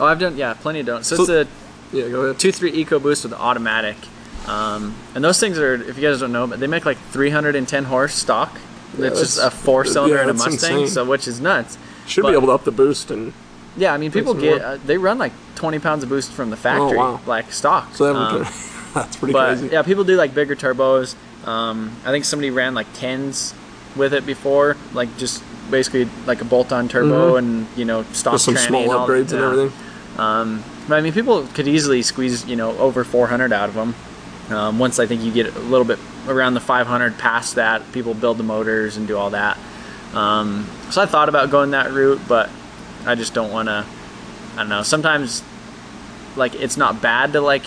Oh, I've done yeah, plenty of donuts. So, So- it's a Yeah, go ahead. two three EcoBoost with automatic, um, and those things are if you guys don't know, but they make like 310 horse stock. it's just a four cylinder yeah, in a Mustang, insane. so which is nuts. Should but- be able to up the boost and Yeah, I mean people get uh, they run like 20 pounds of boost from the factory, wow. like stock. so Um, [LAUGHS] that's pretty but crazy. yeah, people do like bigger turbos. Um, I think somebody ran like tens with it before, like just basically like a bolt-on turbo and you know stock With Mm-hmm. some tranny small and upgrades and everything. Um, but I mean, people could easily squeeze you know over 400 out of them. Um, once I think you get a little bit around the 500 past that, people build the motors and do all that. Um, so I thought about going that route, but I just don't want to. I don't know. Sometimes, like it's not bad to like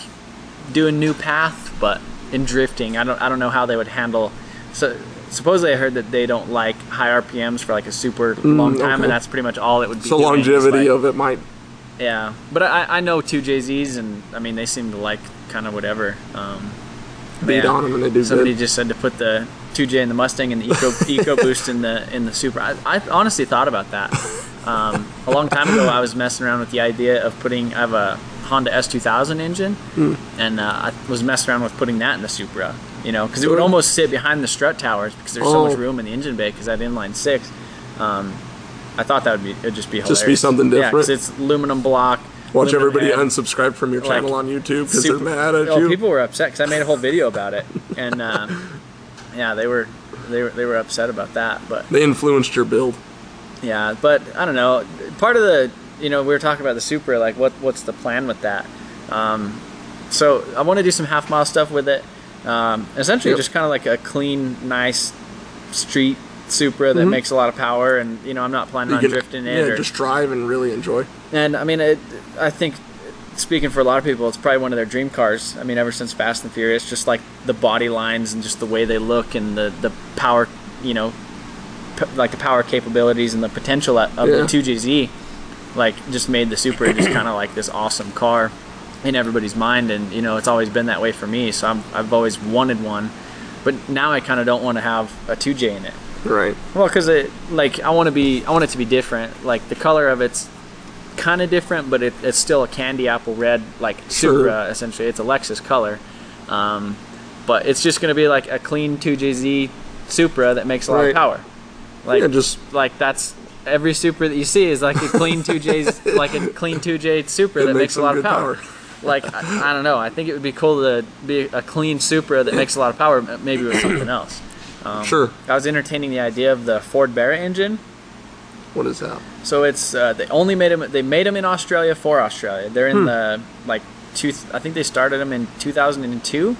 do a new path, but in drifting, I don't I don't know how they would handle. So supposedly I heard that they don't like high RPMs for like a super long time, okay. and that's pretty much all it would be. So doing, longevity like- of it might yeah, but I, I know two JZs, and I mean they seem to like kind of whatever. Um, beat yeah, on them and they do Somebody good. just said to put the 2J in the Mustang and the Eco [LAUGHS] Eco Boost in the in the Supra. I, I honestly thought about that. Um, a long time ago, I was messing around with the idea of putting. I have a Honda S2000 engine, Hmm. and uh, I was messing around with putting that in the Supra. You know, because it would almost sit behind the strut towers because there's so Oh. much room in the engine bay because I had inline six. Um, I thought that would be it'd just be hilarious. Just be something Yeah, different. it's aluminum block. Watch aluminum everybody head. unsubscribe from your Like, channel on YouTube because they're mad at oh, you. people were upset because I made a whole video about it, and uh, [LAUGHS] yeah, they were they were they were upset about that. But They influenced your build. yeah, but I don't know. Part of the you know we were talking about the Supra, like what what's the plan with that? Um, so I want to do some half mile stuff with it. Um, essentially, Yep. just kind of like a clean, nice street Supra that makes a lot of power, and you know I'm not planning Mm-hmm. You on can drifting yeah, it or just drive and really enjoy. and I mean, it, I think speaking for a lot of people, it's probably one of their dream cars. I mean, ever since Fast and Furious, just like the body lines and just the way they look and the the power, you know, p- like the power capabilities and the potential of Yeah. the 2JZ, like just made the Supra just kind of like this awesome car in everybody's mind. And you know, it's always been that way for me. So I'm, I've always wanted one, but now I kind of don't want to have a 2J in it. Right. Well, because it like I want to be I want it to be different. Like the color of it's kind of different, but it, it's still a candy apple red like Sure. Supra essentially. It's a Lexus color, um, but it's just gonna be like a clean 2JZ Supra that makes a lot Right. of power. Like Yeah, just like that's every Supra that you see is like a clean 2J's [LAUGHS] like a clean 2J Supra That that makes makes a lot of power. power. Like I, I don't know. I think it would be cool to be a clean Supra that makes a lot of power, maybe with something else. Um, sure. I was entertaining the idea of the Ford Barra engine. What is that? So it's uh, they only made them. They made them in Australia for Australia. They're in the like two. I think they started them in 2002,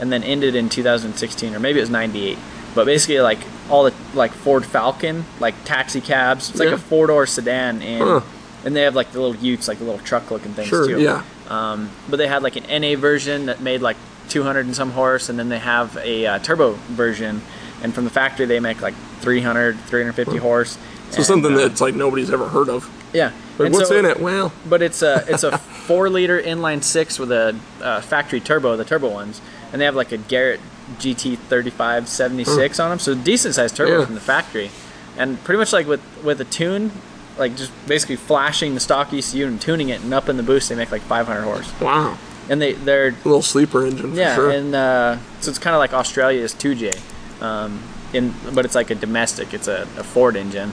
and then ended in 2016, or maybe it was 98. But basically, like all the like Ford Falcon, like taxi cabs. It's like Yeah. a four door sedan, and Huh. and they have like the little Utes, like the little truck looking things Sure. too. Yeah. Um, but they had like an NA version that made like 200 and some horse, and then they have a uh, turbo version. And from the factory, they make like 300, 350 horse. So And, something uh, that's like nobody's ever heard of. yeah. Like, And what's so- in it? Well, But it's a [LAUGHS] it's a four liter inline six with a uh, factory turbo, the turbo ones, and they have like a Garrett GT 3576 on them, so decent sized turbo Yeah. from the factory, and pretty much like with with a tune, like just basically flashing the stock ECU and tuning it and up in the boost, they make like 500 horse, wow. and they they're A little sleeper engine for yeah, sure. and uh, so it's kind of like Australia's 2J, um, in but it's like a domestic. It's a, a Ford engine.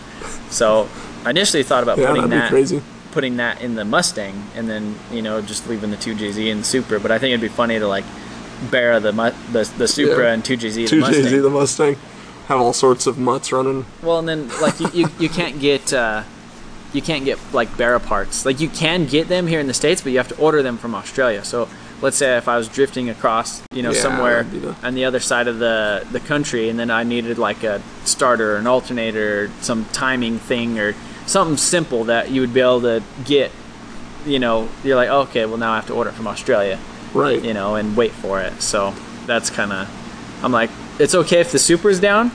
So I initially thought about yeah, putting that crazy. putting that in the Mustang, and then you know just leaving the 2JZ in the Supra. But I think it'd be funny to like bear the the, the Supra Yeah. and 2JZ the Two Mustang. JZ the Mustang. have all sorts of mutts running. Well, and then like you, you, you can't get uh, you can't get like Barra parts. Like you can get them here in the states, but you have to order them from Australia. So let's say if I was drifting across, you know, Yeah, somewhere on the other side of the the country, and then I needed like a starter, an alternator, some timing thing, or something simple that you would be able to get. You know, you're like, okay, well now I have to order from Australia Right. you know, and wait for it. So that's kind of, I'm like, it's okay if the Supra's down,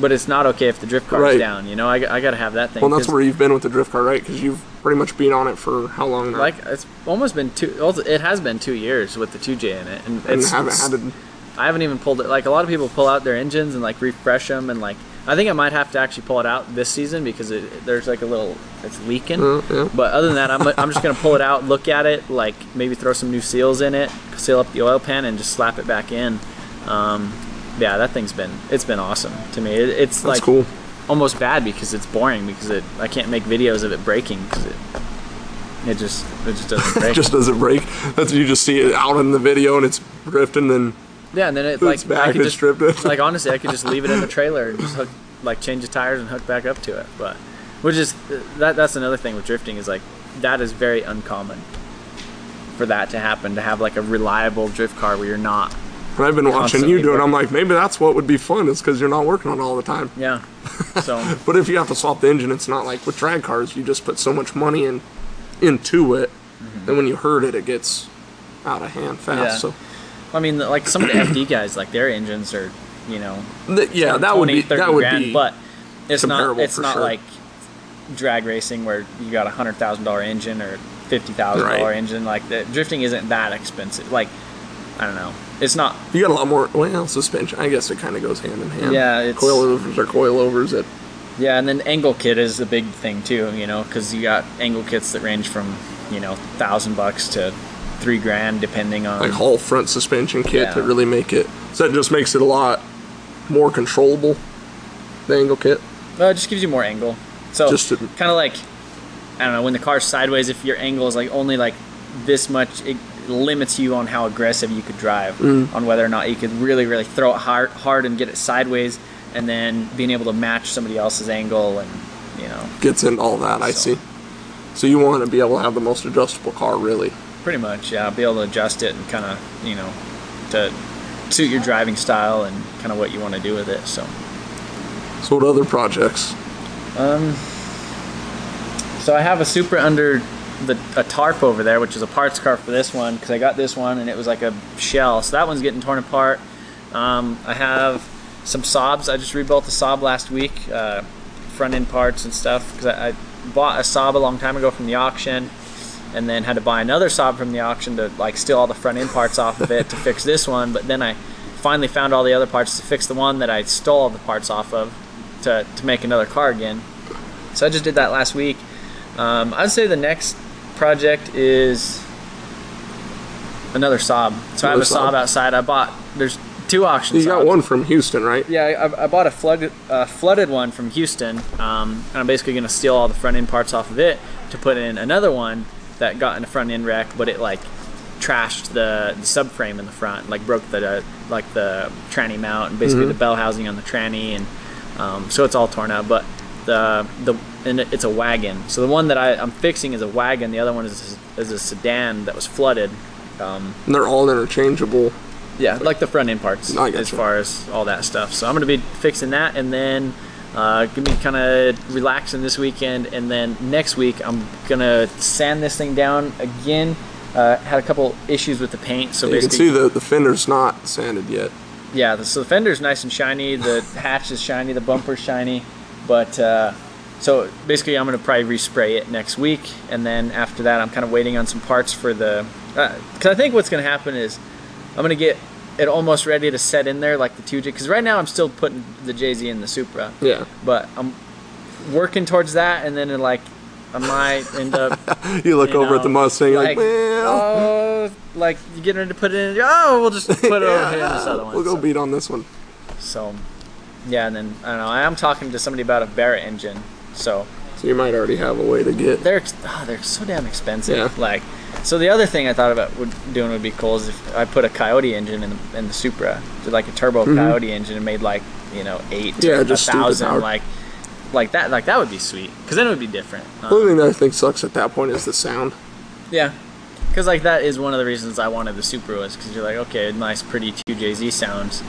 but it's not okay if the drift car's Right. down. You know, I, I got to have that thing. Well, that's where you've been with the drift car, right? Because you've pretty much been on it for how long now? like it's almost been two. It has been two years with the 2J in it, and, and it's, haven't had it. I haven't even pulled it. Like a lot of people pull out their engines and like refresh them, and like I think I might have to actually pull it out this season because it, there's like a little it's leaking. Uh, yeah. But other than that, I'm, I'm just gonna pull it out, look at it, like maybe throw some new seals in it, seal up the oil pan, and just slap it back in. Um, yeah, that thing's been it's been awesome to me. It, it's That's like cool. almost bad because it's boring because it I can't make videos of it breaking because it it just it just doesn't [LAUGHS] break. It just doesn't break. That's you just see it out in the video and it's drifting. Then yeah, and then it It's like back, I could just drifting. like [LAUGHS] honestly I could just leave it in the trailer and just hook like change the tires and hook back up to it. But which is that that's another thing with drifting is like that is very uncommon for that to happen to have like a reliable drift car where you're not and I've been watching Constantly you do it. I'm like, maybe that's what would be fun. Is because you're not working on it all the time. yeah. So [LAUGHS] But if you have to swap the engine, it's not like with drag cars. You just put so much money in into it, mm-hmm. and when you hurt it, it gets out of hand fast. Yeah. So I mean like some of the FD guys like their engines are you know th- yeah, that would be that would grand, be. but it's not it's not sure. like drag racing where you got a hundred thousand dollar engine or fifty thousand dollar Right. engine like the drifting isn't that expensive like I don't know it's not you got a lot more. Well, suspension. I guess it kind of goes hand in hand. Yeah, it's- coilovers are coilovers. That yeah and then angle kit is a big thing too you know because you got angle kits that range from you know thousand bucks to three grand depending on like whole front suspension kit Yeah. to really make it. So that just makes it a lot more controllable. The angle kit. Well, it just gives you more angle. So Just kind of like I don't know when the car's sideways. If your angle is like only like this much, it limits you on how aggressive you could drive, Mm. on whether or not you could really really throw it hard hard and get it sideways, and then being able to match somebody else's angle and you know Gets into all that. I see. So you want to be able to have the most adjustable car, really. pretty much yeah be able to adjust it and kind of you know to suit your driving style and kind of what you want to do with it. So. So what other projects? Um. So I have a Supra under the a tarp over there, which is a parts car for this one because I got this one and it was like a shell. So that one's getting torn apart. Um, I have some Saabs. I just rebuilt the Saab last week, uh, front end parts and stuff because I, I bought a Saab a long time ago from the auction, and then had to buy another Saab from the auction to like steal all the front end parts off of it to fix this one. But then I finally found all the other parts to fix the one that I stole all the parts off of to, to make another car again. So I just did that last week. Um, I'd say the next project is another Saab. So I have a Another Saab. Saab outside. I bought. There's two auction You got Saabs. one from Houston, right? Yeah, I, I bought a flooded, uh, flooded one from Houston, um, and I'm basically going to steal all the front end parts off of it to put in another one that got in a front end wreck, but it like trashed the, the subframe in the front, like broke the uh, like the tranny mount and basically the bell housing on the tranny, and um, so it's all torn up. But the the and it's a wagon. So the one that I, I'm fixing is a wagon. The other one is is a sedan that was flooded. Um, And they're all interchangeable. yeah, like the front end parts as far as all that stuff. So I'm gonna be fixing that, and then uh, gonna be kind of relaxing this weekend, and then next week I'm gonna sand this thing down again. Uh, had a couple issues with the paint, so You can see the, the fender's not sanded yet. yeah. The, so the fender's nice and shiny, the [LAUGHS] hatch is shiny, the bumper's shiny, but uh, so basically I'm gonna probably respray it next week, and then after that I'm kind of waiting on some parts for the. Because I think what's gonna happen is I'm gonna get it almost ready to set in there like the 2J. Because right now I'm still putting the JZ in the Supra, Yeah. but I'm working towards that, and then it, like I might end up [LAUGHS] You look you over at the Mustang, like, like, well, oh, like you getting ready to put it in. Oh, we'll just put it [LAUGHS] over here in this other one. we'll go So- beat on this one. so, yeah, and then I don't know. I am talking to somebody about a Barra engine. So So you might already have a way to get. they're oh, they're so damn expensive. Yeah. Like, so the other thing I thought about would, doing would be cool is if I put a Coyote engine in the, in the Supra, did like a turbo Coyote engine and made like you know eight to Mm-hmm. Yeah, a just thousand, like like that, like that would be sweet because then it would be different. The Um, only thing that I think sucks at that point is the sound. yeah, because like that is one of the reasons I wanted the Supra was because you're like okay, nice, pretty two JZ sounds.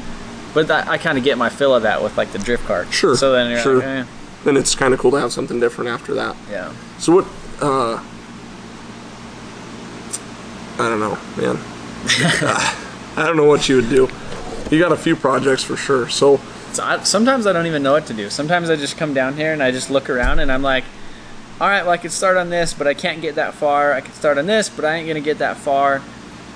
But that, I kind of get my fill of that with like the drift car. Sure, So then you're sure. like, eh, Then it's kind of cool to have something different after that. yeah. So what? Uh, I don't know, man. [LAUGHS] I don't know what you would do. You got a few projects for sure. So So I, sometimes I don't even know what to do. Sometimes I just come down here and I just look around and I'm like, all right, well I could start on this, but I can't get that far. I could start on this, but I ain't gonna get that far.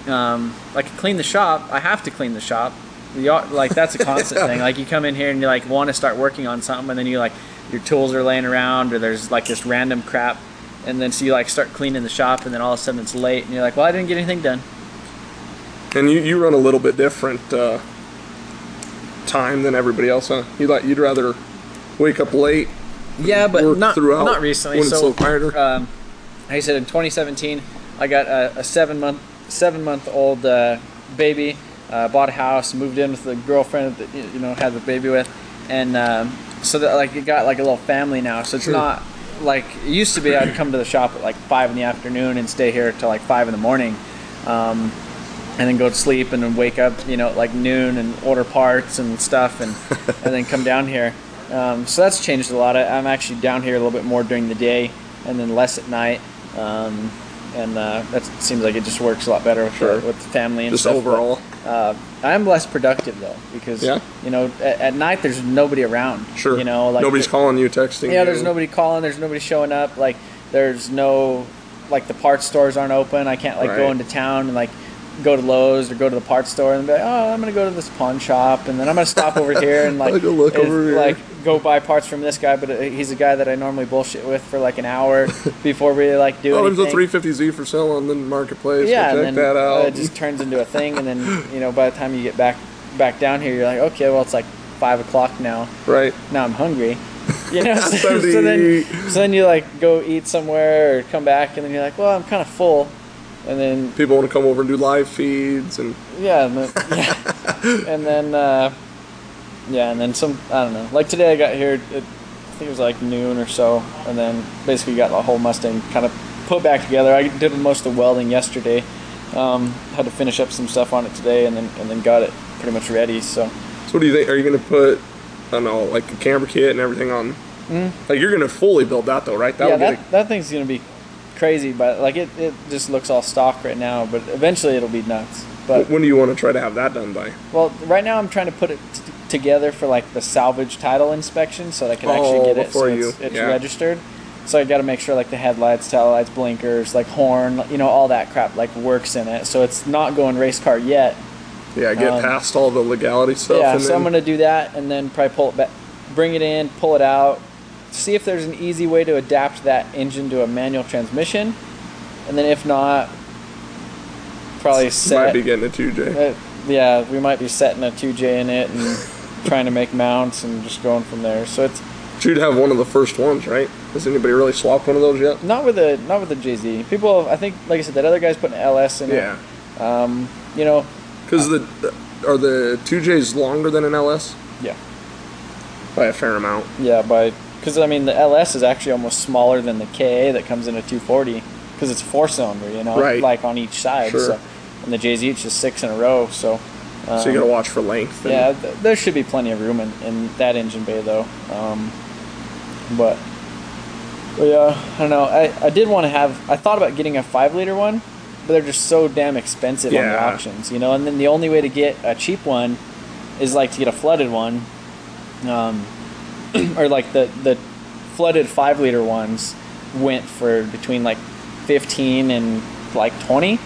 Um, I could clean the shop. I have to clean the shop. Like that's a constant thing. Like you come in here and you like want to start working on something, and then you like your tools are laying around, or there's like this random crap, and then so you like start cleaning the shop, and then all of a sudden it's late, and you're like, well I didn't get anything done. and you, you run a little bit different uh, time than everybody else, huh? You like you'd rather wake up late, Yeah, but not throughout not recently. when it's so so quieter. um, like I said in 2017, I got a, a seven month seven month old uh, baby. Uh, bought a house, moved in with the girlfriend that you know had the baby with, and um, so that like it got like a little family now. So it's Sure. not like it used to be. I'd come to the shop at like five in the afternoon and stay here till like five in the morning. Um, and then go to sleep and then wake up, you know, at like noon and order parts and stuff, and [LAUGHS] and then come down here. Um, so that's changed a lot. I, I'm actually down here a little bit more during the day, and then less at night. And uh, that seems like it just works a lot better with, Sure. the, with the family and just stuff. but, overall. uh, I'm less productive though because Yeah. you know at, at night there's nobody around. Sure. You know, like nobody's calling you, texting. yeah, you. there's nobody calling. There's nobody showing up. Like, there's no, like, the parts stores aren't open. I can't like go into town and like go to Lowe's or go to the parts store and be like, oh, I'm gonna go to this pawn shop and then I'm gonna stop over [LAUGHS] here and like go look over here. like go buy parts from this guy, but uh, he's a guy that I normally bullshit with for like an hour [LAUGHS] before we like do Oh, there's a 350Z for sale on the marketplace. yeah, Go and then that out. uh, it just [LAUGHS] turns into a thing, and then you know by the time you get back back down here, you're like, okay, well it's like five o'clock now. right. Now I'm hungry. You know, [LAUGHS] so, so then so then you like go eat somewhere or come back, and then you're like, well, I'm kind of full, and then People want to come over and do live feeds, and yeah, and then, yeah, and then uh, yeah, and then some I don't know. Like today, I got here. At, I think it was like noon or so, and then basically got the whole Mustang kind of put back together. I did most of the welding yesterday. Um, had to finish up some stuff on it today, and then and then got it pretty much ready. So so what do you think? Are you going to put, I don't know, like a camera kit and everything on? Like you're going to fully build that though, right? That Mm-hmm. yeah, that, get that thing's gonna be crazy, but like it, it just looks all stock right now. But eventually it'll be nuts. But when do you want to try to have that done by? Well, right now I'm trying to put it together for like the salvage title inspection, so that I can actually Oh, get it so you- it's, it's yeah. registered. So I got to make sure like the headlights, tail lights, blinkers, like horn, you know, all that crap like works in it. So it's not going race car yet. Yeah, get Um, past all the legality stuff. yeah, so then, I'm gonna do that and then probably pull it back, bring it in, pull it out, see if there's an easy way to adapt that engine to a manual transmission, and then if not, probably set. might be getting a 2J. Uh, yeah, we might be setting a 2J in it and trying to make mounts and just going from there. So it's You'd have one of the first ones, right? Has anybody really swapped one of those yet? not with the not with the JZ. People, I think, like I said, that other guy's putting LS in Yeah, it. Um, you know, because the are the 2Js longer than an LS yeah, by a fair amount. yeah, by because I mean the LS is actually almost smaller than the KA that comes in a 240 because it's four cylinder. You know, Right. like on each side. Sure. So, and the JZ it's just six in a row. So. Um, so you got to watch for length. Yeah, th- there should be plenty of room in, in that engine bay though. Um, but, but yeah, I don't know. I, I did want to have. I thought about getting a five liter one, but they're just so damn expensive on the Yeah. auctions, you know. And then the only way to get a cheap one is like to get a flooded one, um, [CLEARS THROAT] or like the the flooded five liter ones went for between like fifteen and like twenty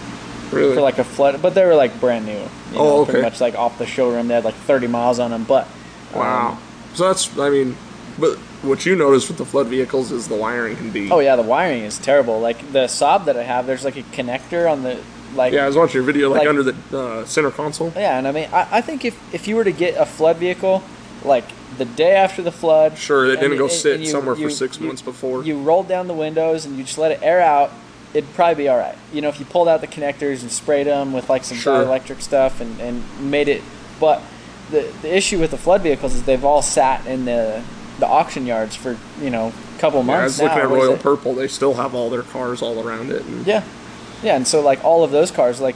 really. for like a flood, but they were like brand new. You Oh, know, okay. Pretty much like off the showroom. They had like 30 miles on them, but wow. um, so that's, I mean, but what you notice with the flood vehicles is the wiring can be. oh yeah, the wiring is terrible. Like the Saab that I have, there's like a connector on the like. Yeah, I was watching your video, like, Like- under the uh, center console. Yeah, and I mean, I, I think if if you were to get a flood vehicle like the day after the flood. Sure, they and didn't you- go sit you- somewhere you- for six months before. You rolled down the windows and you just let it air out. It'd probably be all right. You know, if you pulled out the connectors and sprayed them with like some Sure. dielectric stuff and, and made it. But the the issue with the flood vehicles is they've all sat in the the auction yards for you know a couple yeah, I months was looking now. at What Royal? Purple. They still have all their cars all around it. And Yeah, yeah, and so like all of those cars, like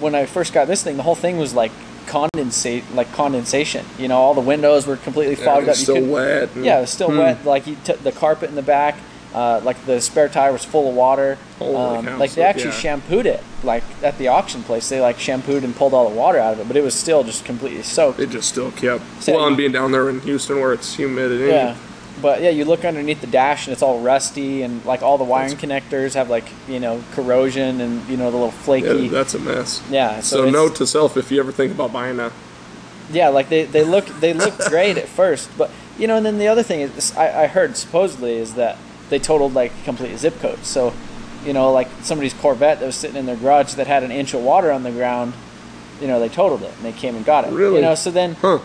when I first got this thing, the whole thing was like condensate, like condensation. You know, all the windows were completely fogged it's up. You still wet. and- Yeah, it was still Hmm. wet. Like you took the carpet in the back, uh, like the spare tire was full of water. Holy um, cow, like so, they actually yeah. shampooed it, like at the auction place. They like shampooed and pulled all the water out of it, but it was still just completely soaked. It just still kept. So well, and being down there in Houston where it's humid. And Yeah. But yeah, you look underneath the dash and it's all rusty and like all the wiring connectors have like, you know, corrosion and you know the little flaky yeah, that's a mess. Yeah, So, so, note to self: if you ever think about buying a, Yeah, like they, they look they look [LAUGHS] great at first, but you know, and then the other thing is I, I heard supposedly is that they totaled like complete zip codes. So, you know, like somebody's Corvette that was sitting in their garage that had an inch of water on the ground, you know, they totaled it and they came and got it. Really? You know, so then huh?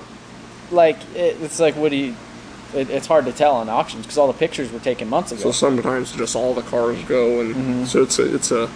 like it, it's like what do you? It, it's hard to tell on auctions because all the pictures were taken months ago. So sometimes just all the cars go, and Mm-hmm. so it's a, it's a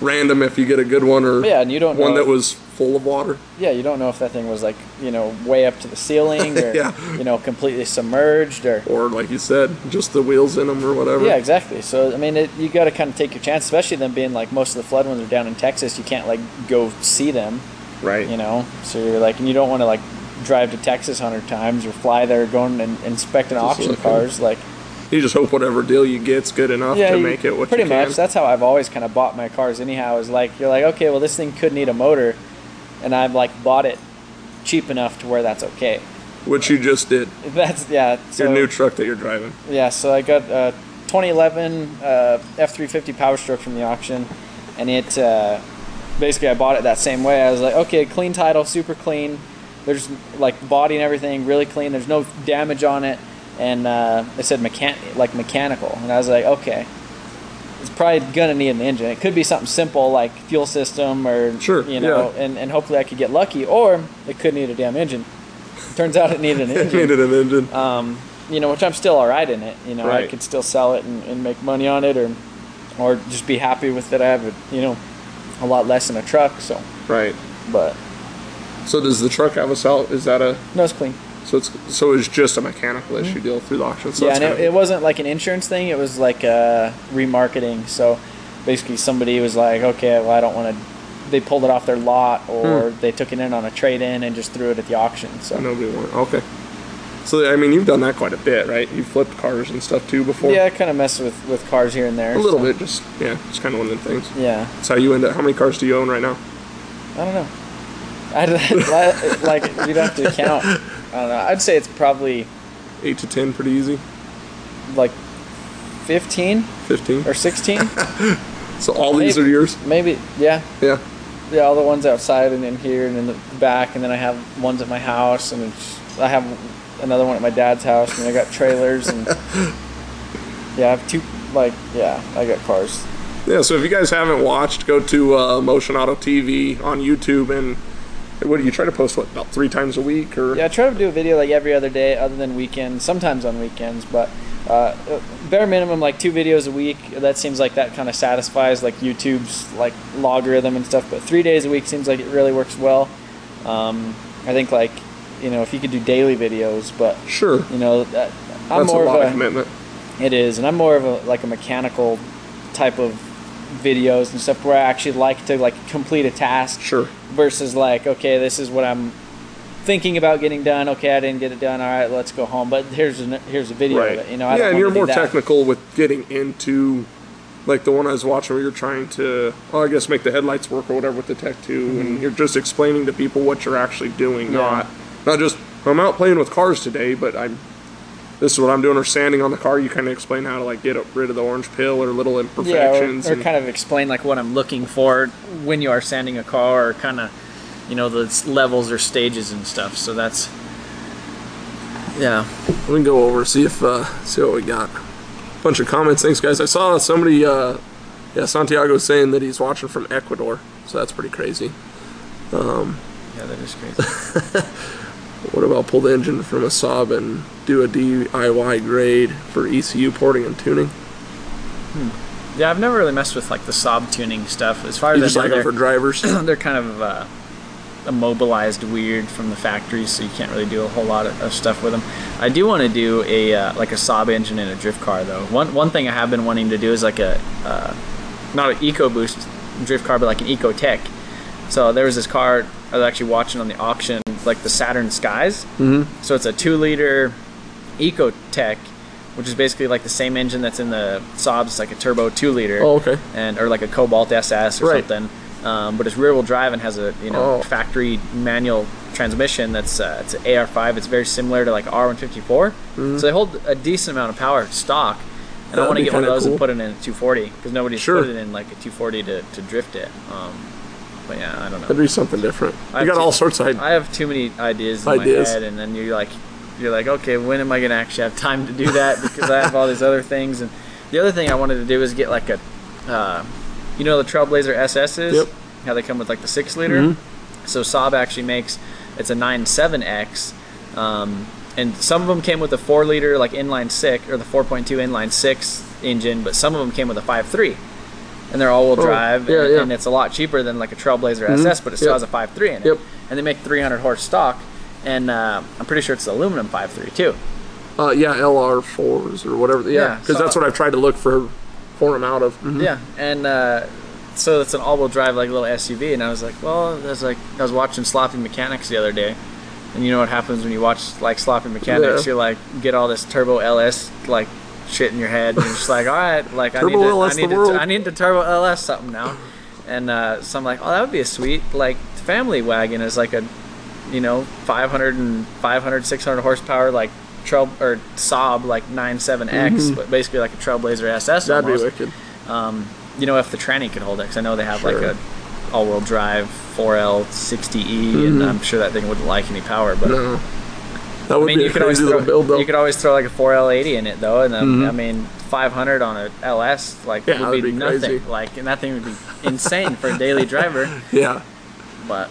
random if you get a good one or yeah, and you don't one that if- was full of water. yeah, you don't know if that thing was like you know way up to the ceiling [LAUGHS] or Yeah. you know completely submerged or Or like you said, just the wheels in them or whatever. Yeah, exactly. So I mean, it, you got to kind of take your chance, especially them being like most of the flood ones are down in Texas. You can't like go see them, Right. you know. So you're like, and you don't want to like drive to Texas a hundred times or fly there going and inspecting auction looking. cars. Like, You just hope whatever deal you get's good enough yeah, to you- make it what pretty you can. Pretty much. That's how I've always kind of bought my cars. Anyhow, is like you're like, okay, well this thing could need a motor, and I've like bought it cheap enough to where that's okay. Which you just did. [LAUGHS] That's yeah. So, Your new truck that you're driving. Yeah, so I got a 2011 uh, F350 Power Stroke from the auction, and it uh, basically I bought it that same way. I was like, okay, clean title, super clean. There's like body and everything really clean. There's no damage on it, and uh, it said mechan- like mechanical, and I was like, okay, it's probably gonna need an engine. It could be something simple like fuel system or Sure, you know, yeah. and, and hopefully I could get lucky, or it could need a damn engine. Turns out it needed an [LAUGHS] It engine needed an engine. um, you know, which I'm still all right in it. You know, I could still sell it and, and make money on it, or or just be happy with it. I have a, you know a lot less in a truck, so right. but So does the truck have a sell? Is that a? no, it's clean. So it's so it's just a mechanical issue deal through the auction. So Mm-hmm. yeah, and it, it wasn't like an insurance thing. It was like uh, remarketing. So basically, somebody was like, okay, well, I don't want to. They pulled it off their lot, or they took it in on a trade in and just threw it at the auction. So nobody want. Okay. So I mean, you've done that quite a bit, right? You flipped cars and stuff too before. yeah, I kind of mess with with cars here and there. A little so- bit, just yeah, it's kind of one of the things. Yeah. That's how you end up. How many cars do you own right now? I don't know. I'd [LAUGHS] like you'd have to count. [LAUGHS] I don't know. I'd say it's probably Eight to ten, pretty easy. like 15 Fifteen. or 16 [LAUGHS] So all these are yours. maybe yeah Yeah. yeah all the ones outside and in here and in the back and then i have ones at my house and it's, i have another one at my dad's house and i got trailers and [LAUGHS] yeah i have two like yeah i got cars Yeah. So if you guys haven't watched, go to uh, Motion Auto TV on YouTube and what do you try to post? What about three times a week or? yeah i try to do a video like every other day other than weekends sometimes on weekends but uh, bare minimum like two videos a week that seems like that kind of satisfies like youtube's like logarithm and stuff but three days a week seems like it really works well um, i think like you know if you could do daily videos but Sure. you know that, i'm That's a more lot of of a commitment. it is and i'm more of a like a mechanical type of videos and stuff where i actually like to like complete a task Sure. versus like okay this is what i'm thinking about getting done okay i didn't get it done all right let's go home but here's a here's a video Right. of it you know I yeah, and you're more that. technical with getting into, like the one I was watching where you're trying to, well, I guess make the headlights work or whatever with the Tech 2, and you're just explaining to people what you're actually doing, Mm-hmm. Yeah. not not just I'm out playing with cars today, but I'm. This is what I'm doing, or sanding on the car. You kind of explain how to like get rid of the orange peel or little yeah imperfections. or, or and- kind of explain like what i'm looking for when you are sanding a car or kind of you know the levels or stages and stuff so that's yeah We can go over see if uh, see what we got. Bunch of comments. Thanks, guys. I saw somebody. Uh, yeah, Santiago saying that he's watching from Ecuador, so that's pretty crazy. yeah that is crazy [LAUGHS] What about pull the engine from a Saab and do a DIY grade for ECU porting and tuning? Yeah, I've never really messed with like the Saab tuning stuff. As far You as just I like know, them for they're, drivers? [CLEARS THROAT] they're kind of uh, immobilized weird from the factory, so you can't really do a whole lot of, of stuff with them. I do want to do a uh, like a Saab engine in a drift car though. One one thing I have been wanting to do is like a uh, not an EcoBoost drift car, but like an Ecotec. So there was this car I was actually watching on the auction, like the Saturn Skies. Mm-hmm. So it's a two liter Ecotec, which is basically like the same engine that's in the Saabs, like a turbo two liter Oh, okay. and or like a Cobalt SS or Right. something. Um, but it's rear wheel drive and has a you know Oh. factory manual transmission. That's uh, it's an AR5. It's very similar to like R154. So they hold a decent amount of power stock. And I Mm-hmm. That'd want to get one of those cool. and put it in a 240 because nobody's Sure. put it in like a 240 to, to drift it. Um, but yeah, I don't know. That'd be something different. I You got have all sorts of ideas. I have too many ideas in Ideas. my head, and then you're like, you're like, okay, when am I gonna actually have time to do that? Because I have all these other things. And the other thing I wanted to do is get like a, uh, you know, the Trailblazer SSs. Yep. How they come with like the six liter. Mm-hmm. So Saab actually makes it's a 97X. Um, and some of them came with a four liter like inline six or the 4.2 inline six engine, but some of them came with a 5.3 and they're all-wheel Oh, drive, yeah, and, yeah. and it's a lot cheaper than like a Trailblazer SS, but it still Yep. has a 5.3 in it. Yep. And they make 300 horse stock, and uh, I'm pretty sure it's the aluminum 5.3 too. Uh, yeah, LR4s or whatever. Yeah, Yeah, because so- that's what I've tried to look for for them out of. Mhm. Yeah, and uh, so it's an all-wheel drive like little SUV, and I was like, well, there's like I was watching Sloppy Mechanics the other day, and you know what happens when you watch like Sloppy Mechanics? Yeah. You like get all this turbo LS like shit in your head, and you're just like, all right, like I need to, LS I need to. I need to turbo LS something now, and uh, so I'm like, oh, that would be a sweet like family wagon is like a, you know, 500 and 500 600 horsepower like. Trail or Saab like 97X, but basically like a Trailblazer SS. Mm-hmm. That'd almost be wicked. um, you know, if the tranny could hold it, because I know they have like a all-wheel drive 4L 60E, and I'm sure that thing wouldn't like any power. But Mm-hmm. No, that I mean, be you a could always throw, build though. you could always throw like a 4L 80 in it though, and then Mhm. I mean 500 on a LS like Yeah, would be, be nothing. crazy. Like, and that thing would be insane for a daily driver. [LAUGHS] yeah, But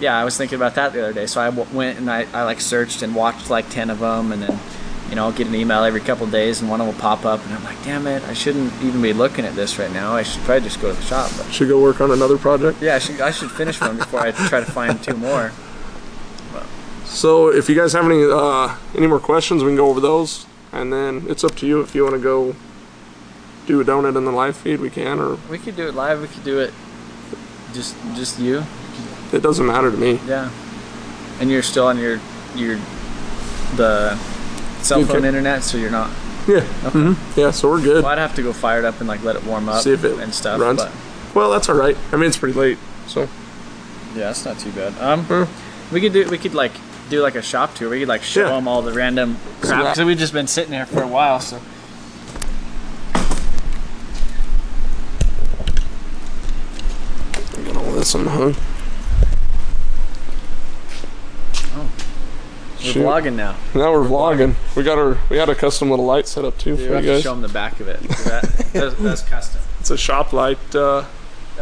yeah, I was thinking about that the other day. So I w- went and I, I like searched and watched like 10 of them, and then you know I'll get an email every couple days, and one of them will pop up, and I'm like, damn it, I shouldn't even be looking at this right now. I should probably just go to the shop. But should go work on another project. yeah, I should I should finish one before I try to find two more. So if you guys have any uh, any more questions, we can go over those, and then it's up to you if you want to go do a donut in the live feed. We can, or We could do it live. We could do it just just you. it doesn't matter to me. Yeah. And you're still on your your the cell phone internet, so you're not. Yeah, Okay. mhm. yeah. So we're good. Well, I'd have to go fire it up and like let it warm up See if it and stuff. runs. But Well, that's all right. I mean, it's pretty late, so yeah, it's not too bad. Um, Hmm. we could do we could like do like a shop tour. We could like show Yeah. them all the random crap Yeah. because we've just been sitting there for a while. So get all this unhung. we're Shoot. vlogging now. Now we're vlogging. We got our we got a custom little light set up too We for have you to guys. show them the back of it. That, that's, that's custom. It's a shop light. Uh,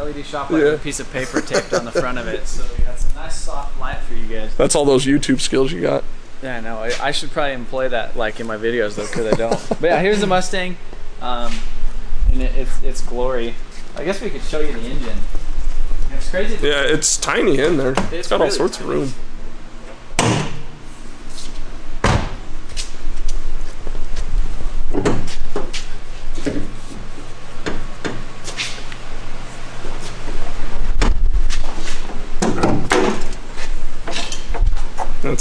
LED shop light Yeah. with a piece of paper taped on the front of it, so we got some nice soft light for you guys. that's all those YouTube skills you got. Yeah, I know. I, I should probably employ that like in my videos though, because I don't. but yeah, here's the Mustang, um, and it, it's it's glory. I guess we could show you the engine. It's crazy. Yeah, it's tiny in there. It's it's got all sorts tiny. of room.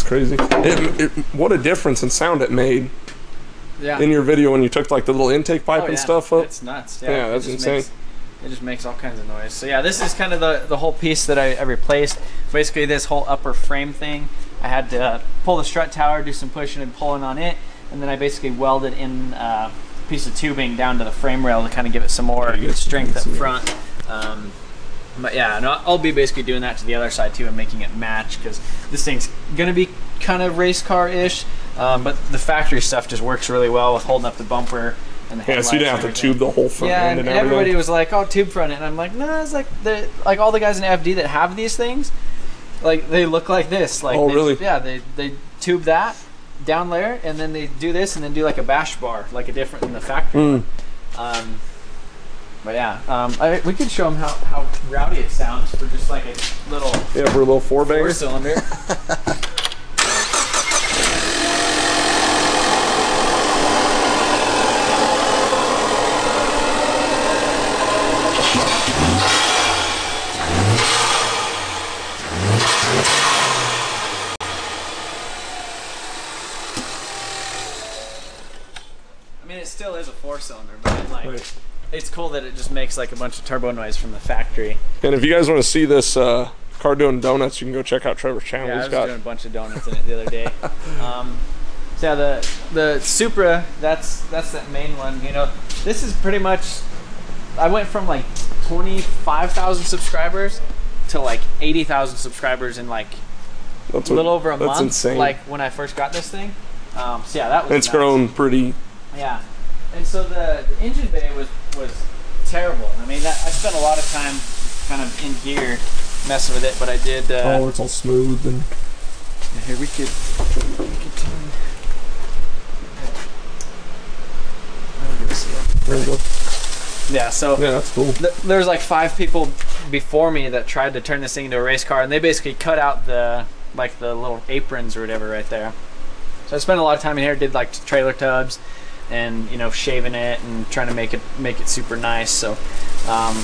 Crazy. It, it, what a difference in sound it made Yeah. in your video when you took like the little intake pipe Oh, and yeah. stuff up. It's nuts. Yeah, Yeah, that's insane. Makes, it just makes all kinds of noise. So yeah, this is kind of the the whole piece that I, I replaced. Basically, this whole upper frame thing, I had to uh, pull the strut tower, do some pushing and pulling on it, and then I basically welded in uh, a piece of tubing down to the frame rail to kind of give it some more you get some strength up front. Um, but yeah, and I'll, be basically doing that to the other side too and making it match because this thing's gonna be kind of race car ish, um, but the factory stuff just works really well with holding up the bumper and the Yeah, so you didn't have to tube the whole front yeah, end and, and, everybody was like, "Oh, tube front," and I'm like, "No, it's like the like all the guys in FD that have these things, like they look like this. Like Oh, they- really? Yeah, they they tube that down layer, and then they do this, and then do like a bash bar, like a different in the factory. Mm. Um, but yeah, um, I, we could show them how, how rowdy it sounds for just like a little Yeah, for a little four banger four cylinder. [LAUGHS] I mean, it still is a four cylinder, but it, like Right. It's cool that it just makes like a bunch of turbo noise from the factory. And if you guys want to see this uh, car doing donuts, you can go check out Trevor's channel. Yeah, I He's was got doing a bunch of donuts in it the other day. [LAUGHS] Um, so yeah, the the Supra, that's that's that main one. You know, this is pretty much. I went from like twenty five thousand subscribers to like eighty thousand subscribers in like that's a little over a that's month. insane. Like when I first got this thing. Um, so yeah, that was. And it's nuts. grown pretty. Yeah, and so the, the engine bay was was terrible. I mean, that, I spent a lot of time kind of in here messing with it, but I did. Uh, oh, it's all smooth and here we could. We could turn. I'll give us a- there you go. Yeah, so Yeah, that's cool. th- there's like five people before me that tried to turn this thing into a race car, and they basically cut out the like the little aprons or whatever right there. So I spent a lot of time in here, did like trailer tubs, and you know shaving it and trying to make it make it super nice. So um,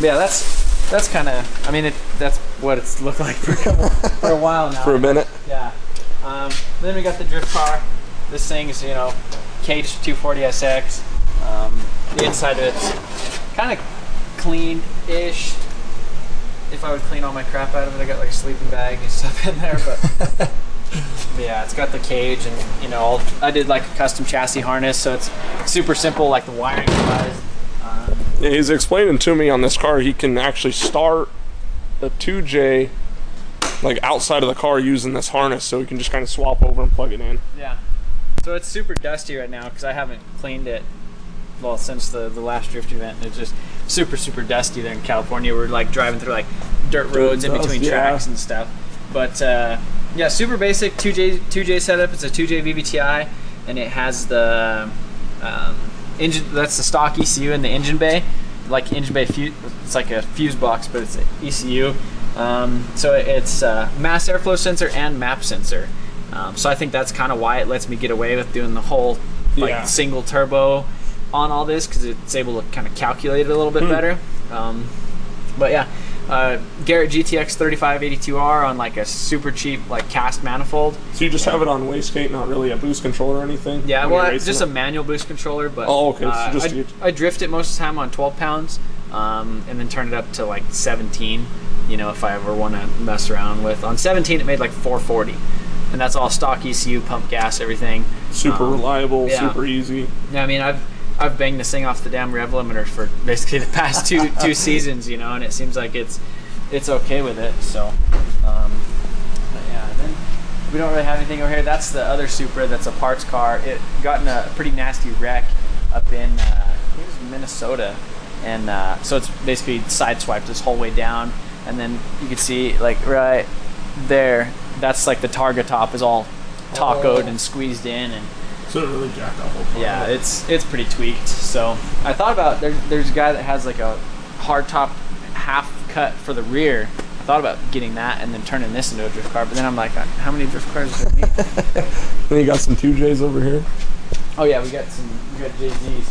yeah, that's that's kind of I mean it that's what it's [LAUGHS] looked like for a, couple, for a while now. For a minute. Yeah. Um, then we got the drift car. This thing's you know, Cage 240SX. Um, the inside of it's kind of clean-ish. If I would clean all my crap out of it, I got like a sleeping bag and stuff in there, but [LAUGHS] yeah, it's got the cage and you know, all, I did like a custom chassis harness, so it's super simple, like the wiring wise. Um, Yeah, he's explaining to me on this car he can actually start a 2J like outside of the car using this harness, so he can just kind of swap over and plug it in. Yeah. So it's super dusty right now because I haven't cleaned it. Well, since the the last drift event, it's just super super dusty there in California. We're like driving through like dirt roads in between yeah. tracks and stuff. But uh, yeah, super basic 2J 2J setup. It's a 2J VVTi, and it has the um, engine. That's the stock ECU in the engine bay, like engine bay. Fuse, it's like a fuse box, but it's an ECU. Um, so it's uh, mass airflow sensor and map sensor. Um, so I think that's kind of why it lets me get away with doing the whole like Yeah. single turbo on all this because it's able to kind of calculate it a little bit better. Um, but yeah, uh, Garrett GTX 3582R on like a super cheap like cast manifold. So you just have it on wastegate, not really a boost controller or anything? Yeah, well, you're I- racing just it? a manual boost controller, but Oh, okay, uh, I, I drift it most of the time on 12 pounds, um, and then turn it up to like 17. You know, if I ever want to mess around with. On 17, it made like 440, and that's all stock ECU, pump gas, everything. super um, reliable, yeah. super easy. Yeah, I mean, I've I've banged this thing off the damn rev limiter for basically the past two [LAUGHS] two seasons, you know, and it seems like it's it's okay with it. So, um, but yeah, then we don't really have anything over here. That's the other Supra. That's a parts car. It got in a pretty nasty wreck up in uh, I think it was Minnesota, and uh, so it's basically sideswiped this whole way down, and then you can see like right there. That's like the targa top is all tacoed Oh. and squeezed in and So it really jacked up whole car. yeah, it's it's pretty tweaked. So I thought about there, there's a guy that has like a hard top half cut for the rear. I thought about getting that and then turning this into a drift car, but then I'm like, how many drift cars do I need? [LAUGHS] Then you got some 2Js over here. oh yeah, we got some we got JZs.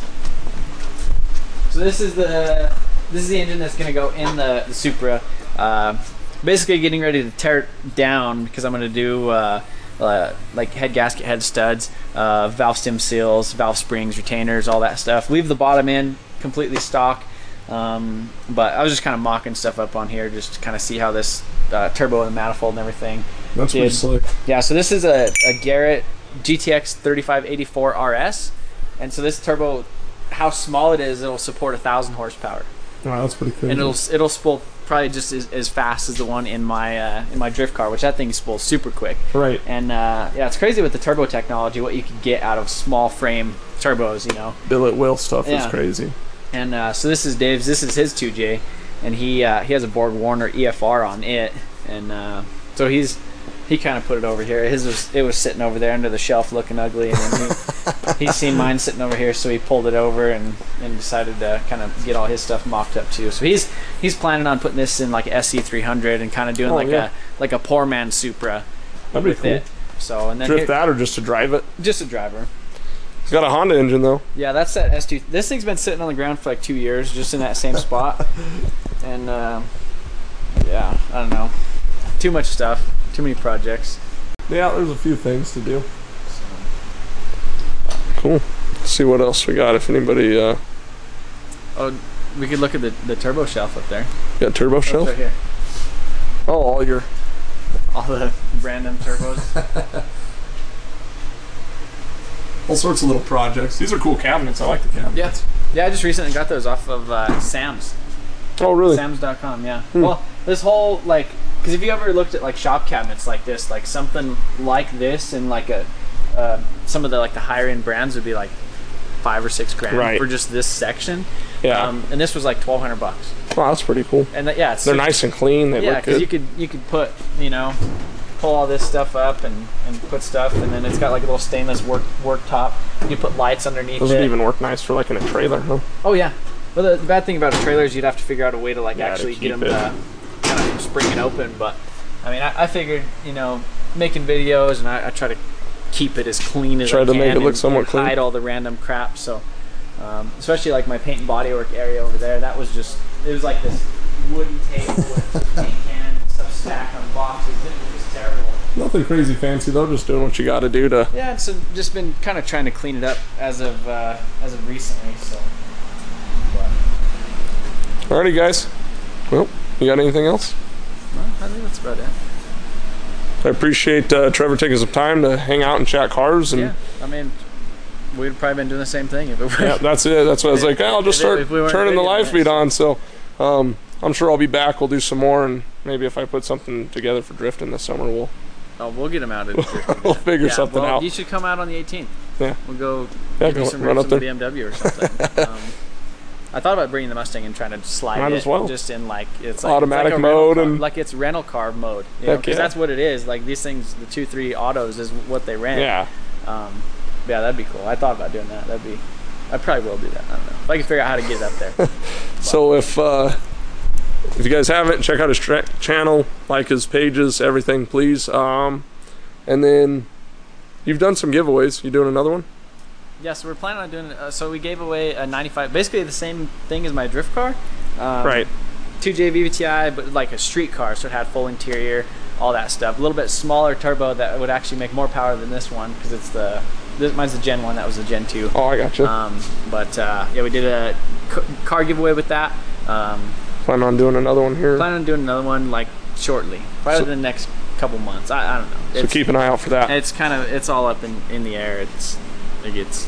So this is the this is the engine that's gonna go in the, the Supra. Uh, basically getting ready to tear it down because I'm gonna do uh, uh, like head gasket head studs, uh, valve stem seals, valve springs, retainers, all that stuff. Leave the bottom in completely stock. Um, but I was just kind of mocking stuff up on here just to kind of see how this uh, turbo and the manifold and everything That's pretty slick. yeah, so this is a, a Garrett GTX 3584 RS, and so this turbo, how small it is, it'll support a thousand horsepower, Wow, that's pretty cool. and it'll it'll spool probably just as, as fast as the one in my uh, in my drift car, which that thing spools super quick. right. And uh, yeah, it's crazy with the turbo technology what you can get out of small frame turbos, you know. Billet wheel stuff Yeah. is crazy. And uh, so this is Dave's. This is his 2J, and he uh, he has a Borg Warner EFR on it, and uh, So he's he kind of put it over here. His was it was sitting over there under the shelf looking ugly, and then he he's seen mine sitting over here, so he pulled it over and, and decided to kind of get all his stuff mocked up too. So he's he's planning on putting this in like SC three hundred and kind of doing Oh, like yeah. a like a poor man Supra That'd be cool. it. So and then Drift here- that or just to drive it. just a driver. It's got a Honda engine though. Yeah, that's that S2. This thing's been sitting on the ground for like two years, just in that same spot. [LAUGHS] and uh, yeah, I don't know. Too much stuff. Too many projects. Yeah, there's a few things to do. Cool. Let's see what else we got. If anybody uh, Oh, we could look at the, the turbo shelf up there. got turbo That's shelf. Right here. Oh, all your All the random turbos. [LAUGHS] all sorts of little projects. These are cool cabinets. I like the cabinets. yeah. Yeah, I just recently got those off of uh, Sam's. Oh, really? Sam's.com, yeah. Well, this whole, like, because if you ever looked at, like, shop cabinets like this, like something like this and, like, a, uh, some of the, like, the higher end brands would be, like, five or six grand Right. for just this section. Yeah. Um, and this was like twelve hundred bucks. wow, that's pretty cool. And that, yeah, it's They're nice and clean. They Yeah, because you could you could put you know pull all this stuff up and, and put stuff, and then it's got like a little stainless work work top. You put lights underneath Those it. would even work nice for like in a trailer, huh? oh yeah. Well, the, the bad thing about a trailer is you'd have to figure out a way to like Yeah, to actually get them to spring it open. But I mean, I, I figured you know making videos and I, I try to keep it as clean as I can. Try I to can make it look and- somewhat clean. hide all the random crap. So um, especially like my paint and bodywork area over there, that was just it was like this wooden table with paint can and stuff stacked on boxes. It was just terrible. Nothing crazy fancy though. Just doing what you got to do to. Yeah, so just been kind of trying to clean it up as of uh, as of recently. So. But, Alrighty, guys. Well, you got anything else? Well, I think that's about it. I appreciate uh, Trevor taking some time to hang out and chat cars and. Yeah, I mean, we'd probably been doing the same thing if it were. Yeah, that's it. That's what I was like. I'll just start we turning the live feed on. So, um, I'm sure I'll be back. We'll do some more, and maybe if I put something together for drifting this summer, we'll Oh, we'll get him out of [LAUGHS] we'll figure yeah, something well, out. You should come out on the 18th. Yeah. We'll go Yeah, give go- some run up in the BMW or something. [LAUGHS] um, I thought about bringing the Mustang and trying to slide Might it as well. just in like it's like Automatic it's like mode car- and- like it's rental car mode. You know, because yeah. that's what it is. Like these things, the two three autos is what they rent. yeah. Um, yeah, that'd be cool. I thought about doing that. That'd be. I probably will do that. I don't know if I can figure out how to get it up there. [LAUGHS] So if uh, if you guys haven't, check out his tra- channel, like his pages, everything, please. Um, and then you've done some giveaways. You doing another one? Yeah, so we're planning on doing. Uh, so we gave away a '95, basically the same thing as my drift car. Um, right. 2J VVTi, but like a street car, so it had full interior, all that stuff. A little bit smaller turbo that would actually make more power than this one because it's the. This, mine's the Gen one. That was the Gen two. Oh, I gotcha. Um, but uh, yeah, we did a c- car giveaway with that. Um, Plan on doing another one here. plan on doing another one like shortly, probably So- the next couple months. I, I don't know. so keep an eye out for that. it's kind of it's all up in, in the air. It's it gets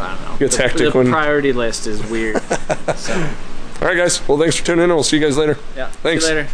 I don't know. Gets the, hectic the when- priority list is weird. [LAUGHS] so All right, guys. Well, thanks for tuning in. We'll see you guys later. yeah. Thanks. See you later.